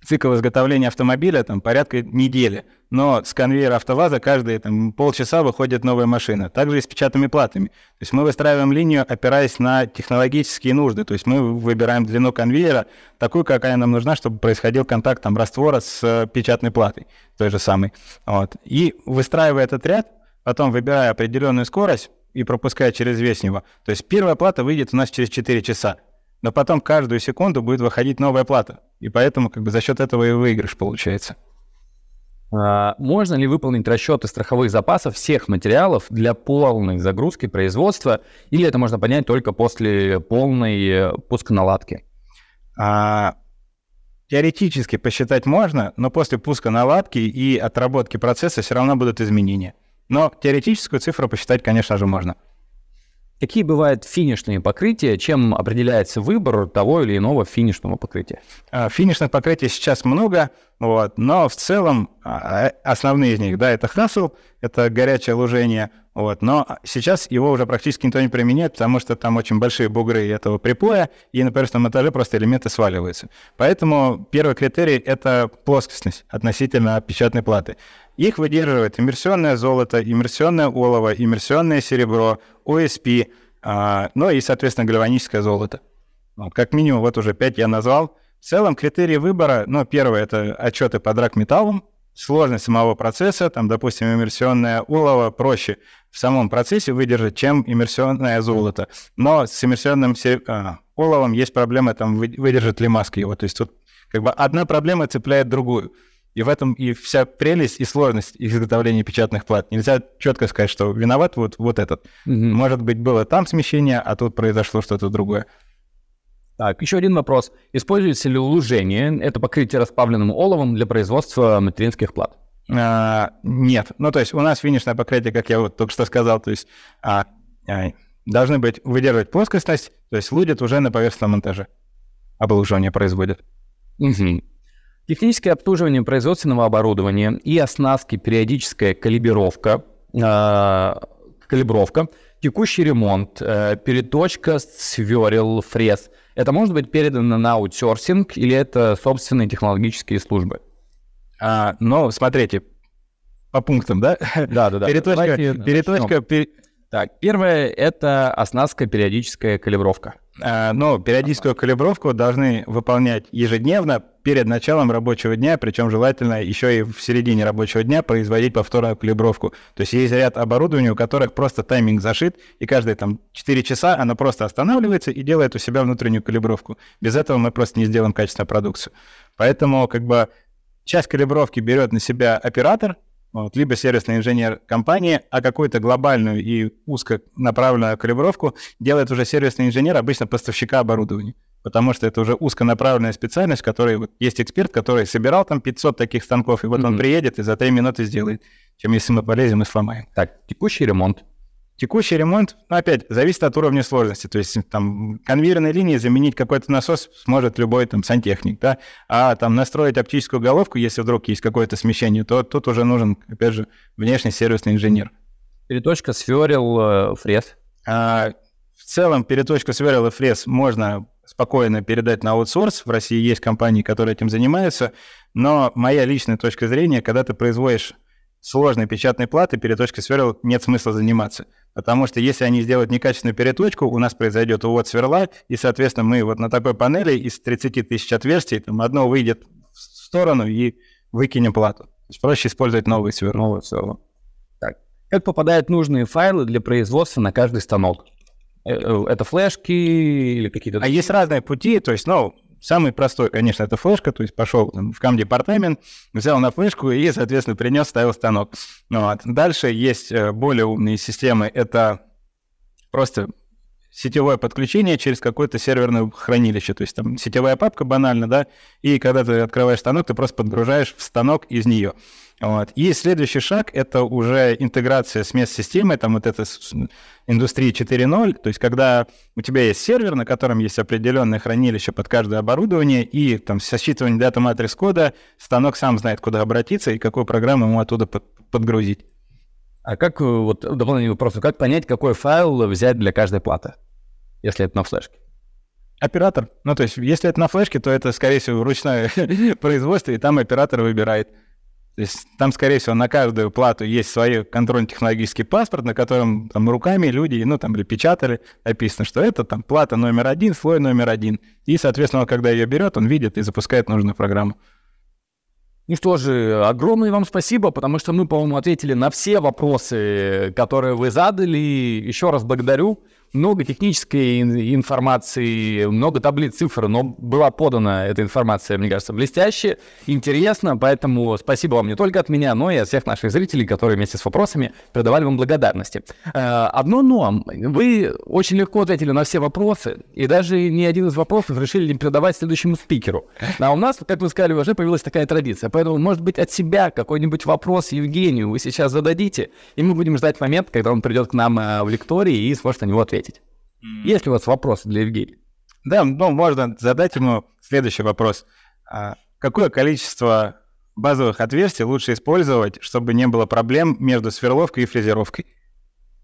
цикл изготовления автомобиля там порядка недели, но с конвейера АвтоВАЗа каждые там, полчаса выходит новая машина. Также и с печатными платами. То есть мы выстраиваем линию, опираясь на технологические нужды. То есть мы выбираем длину конвейера такую, какая нам нужна, чтобы происходил контакт там, раствора с э, печатной платой, той же самой. Вот. И выстраивая этот ряд, потом выбирая определенную скорость и пропуская через весь него. То есть первая плата выйдет у нас через 4 часа но потом каждую секунду будет выходить новая плата. И поэтому как бы за счет этого и выигрыш получается. А, можно ли выполнить расчеты страховых запасов всех материалов для полной загрузки производства, или это можно понять только после полной э, пусконаладки? А, теоретически посчитать можно, но после пуска наладки и отработки процесса все равно будут изменения. Но теоретическую цифру посчитать, конечно же, можно. Какие бывают финишные покрытия? Чем определяется выбор того или иного финишного покрытия? А, финишных покрытий сейчас много, вот, но в целом а, основные из них, да, это хасл, это горячее лужение, вот, но сейчас его уже практически никто не применяет, потому что там очень большие бугры этого припоя, и на поверхностном этаже просто элементы сваливаются. Поэтому первый критерий — это плоскостность относительно печатной платы. Их выдерживает иммерсионное золото, иммерсионное олово, иммерсионное серебро, OSP, а, ну и, соответственно, гальваническое золото. Вот, как минимум, вот уже пять я назвал. В целом критерии выбора, ну, первое — это отчеты по драгметаллам, сложность самого процесса, там, допустим, иммерсионное олово проще в самом процессе выдержать, чем иммерсионное золото. Но с иммерсионным сереб... а, оловом есть проблема, там, выдержит ли маска его. То есть тут как бы одна проблема цепляет другую. И в этом и вся прелесть и сложность изготовления печатных плат. Нельзя четко сказать, что виноват вот, вот этот. Угу. Может быть, было там смещение, а тут произошло что-то другое. Так, еще один вопрос. Используется ли лужение, это покрытие расплавленным оловом для производства материнских плат? А, нет. Ну, то есть у нас финишное покрытие, как я вот только что сказал, то есть а, а, должны быть выдерживать плоскостность, то есть лудят уже на поверхностном монтаже. Облужение производят. Угу. Техническое обслуживание производственного оборудования и оснастки, периодическая калибровка, э, калибровка, текущий ремонт, э, переточка сверил, фрез. Это может быть передано на аутсорсинг или это собственные технологические службы? А, ну, смотрите, по пунктам, да? Да, да, да. Переточка, Давайте переточка, пер... Так, первое – это оснастка, периодическая калибровка. А, но периодическую калибровку должны выполнять ежедневно перед началом рабочего дня, причем желательно еще и в середине рабочего дня производить повторную калибровку. То есть есть ряд оборудования, у которых просто тайминг зашит, и каждые там 4 часа оно просто останавливается и делает у себя внутреннюю калибровку. Без этого мы просто не сделаем качественную продукцию. Поэтому как бы часть калибровки берет на себя оператор, вот, либо сервисный инженер компании, а какую-то глобальную и узконаправленную калибровку делает уже сервисный инженер, обычно поставщика оборудования. Потому что это уже узконаправленная специальность, в которой вот есть эксперт, который собирал там 500 таких станков, и вот mm-hmm. он приедет и за 3 минуты сделает. чем если мы полезем и сломаем. Так, текущий ремонт. Текущий ремонт, ну, опять, зависит от уровня сложности. То есть там конвейерной линии заменить какой-то насос сможет любой там сантехник, да, а там настроить оптическую головку, если вдруг есть какое-то смещение, то тут уже нужен, опять же, внешний сервисный инженер. Переточка, сверил, э, фрез. А, в целом переточку сверил и фрез можно спокойно передать на аутсорс. В России есть компании, которые этим занимаются, но моя личная точка зрения, когда ты производишь сложной печатной платы, переточкой сверл нет смысла заниматься. Потому что если они сделают некачественную переточку, у нас произойдет увод сверла, и, соответственно, мы вот на такой панели из 30 тысяч отверстий, там одно выйдет в сторону и выкинем плату. То есть проще использовать новые сверла. Новые сверла. Так. Как попадают нужные файлы для производства на каждый станок? Э, э, это флешки или какие-то... А есть разные пути, то есть, ну, Самый простой, конечно, это флешка, то есть пошел в кам-департамент, взял на флешку и, соответственно, принес, ставил станок. Вот. Дальше есть э, более умные системы, это просто сетевое подключение через какое-то серверное хранилище. То есть там сетевая папка банально, да, и когда ты открываешь станок, ты просто подгружаешь в станок из нее. Вот. И следующий шаг — это уже интеграция с мест-системой, там вот это индустрия 4.0, то есть когда у тебя есть сервер, на котором есть определенное хранилище под каждое оборудование, и там со считыванием дата матрикс кода станок сам знает, куда обратиться и какую программу ему оттуда под, подгрузить. А как, э, вот дополнительный вопрос, как понять, какой файл взять для каждой платы, если это на флешке? Оператор. Ну, то есть, если это на флешке, то это, скорее всего, ручное (laughs) производство, и там оператор выбирает. То есть там, скорее всего, на каждую плату есть свой контрольно-технологический паспорт, на котором там руками люди, ну там или печатали, написано, что это там плата номер один, слой номер один. И, соответственно, когда ее берет, он видит и запускает нужную программу. Ну что же, огромное вам спасибо, потому что мы, по-моему, ответили на все вопросы, которые вы задали. Еще раз благодарю много технической информации, много таблиц, цифр, но была подана эта информация, мне кажется, блестяще, интересно, поэтому спасибо вам не только от меня, но и от всех наших зрителей, которые вместе с вопросами передавали вам благодарности. Э, одно но, вы очень легко ответили на все вопросы, и даже ни один из вопросов решили не передавать следующему спикеру. А у нас, как вы сказали, уже появилась такая традиция, поэтому, может быть, от себя какой-нибудь вопрос Евгению вы сейчас зададите, и мы будем ждать момент, когда он придет к нам э, в лектории и сможет на него ответить ответить. Mm. Есть ли у вас вопросы для Евгения? Да, ну, можно задать ему следующий вопрос. А какое количество базовых отверстий лучше использовать, чтобы не было проблем между сверловкой и фрезеровкой?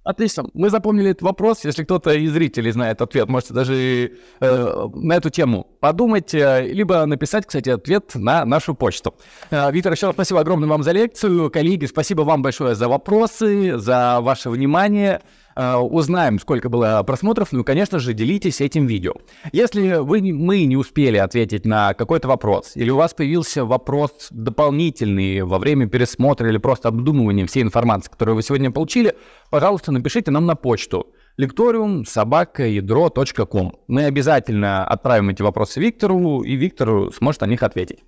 Отлично. Мы запомнили этот вопрос. Если кто-то из зрителей знает ответ, можете даже э, на эту тему подумать, э, либо написать, кстати, ответ на нашу почту. Э, Виктор, еще раз спасибо огромное вам за лекцию. Коллеги, спасибо вам большое за вопросы, за ваше внимание. Э, узнаем, сколько было просмотров, ну и, конечно же, делитесь этим видео. Если вы, мы не успели ответить на какой-то вопрос, или у вас появился вопрос дополнительный во время пересмотра или просто обдумывания всей информации, которую вы сегодня получили, пожалуйста, напишите нам на почту лекториум собака ядро.ком. Мы обязательно отправим эти вопросы Виктору, и Виктор сможет на них ответить.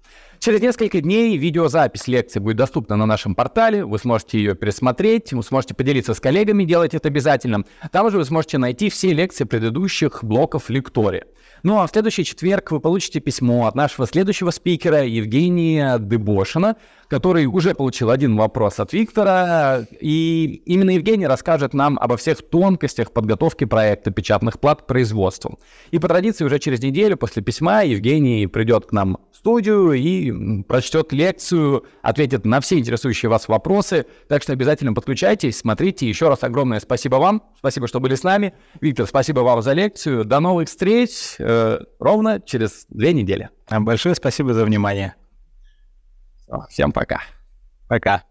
Через несколько дней видеозапись лекции будет доступна на нашем портале, вы сможете ее пересмотреть, вы сможете поделиться с коллегами, делать это обязательно. Там же вы сможете найти все лекции предыдущих блоков лектория. Ну а в следующий четверг вы получите письмо от нашего следующего спикера Евгения Дебошина, который уже получил один вопрос от Виктора. И именно Евгений расскажет нам обо всех тонкостях подготовки проекта печатных плат к производству. И по традиции уже через неделю после письма Евгений придет к нам в студию и прочтет лекцию, ответит на все интересующие вас вопросы. Так что обязательно подключайтесь, смотрите. Еще раз огромное спасибо вам. Спасибо, что были с нами. Виктор, спасибо вам за лекцию. До новых встреч э, ровно через две недели. Большое спасибо за внимание. Всем пока. Пока.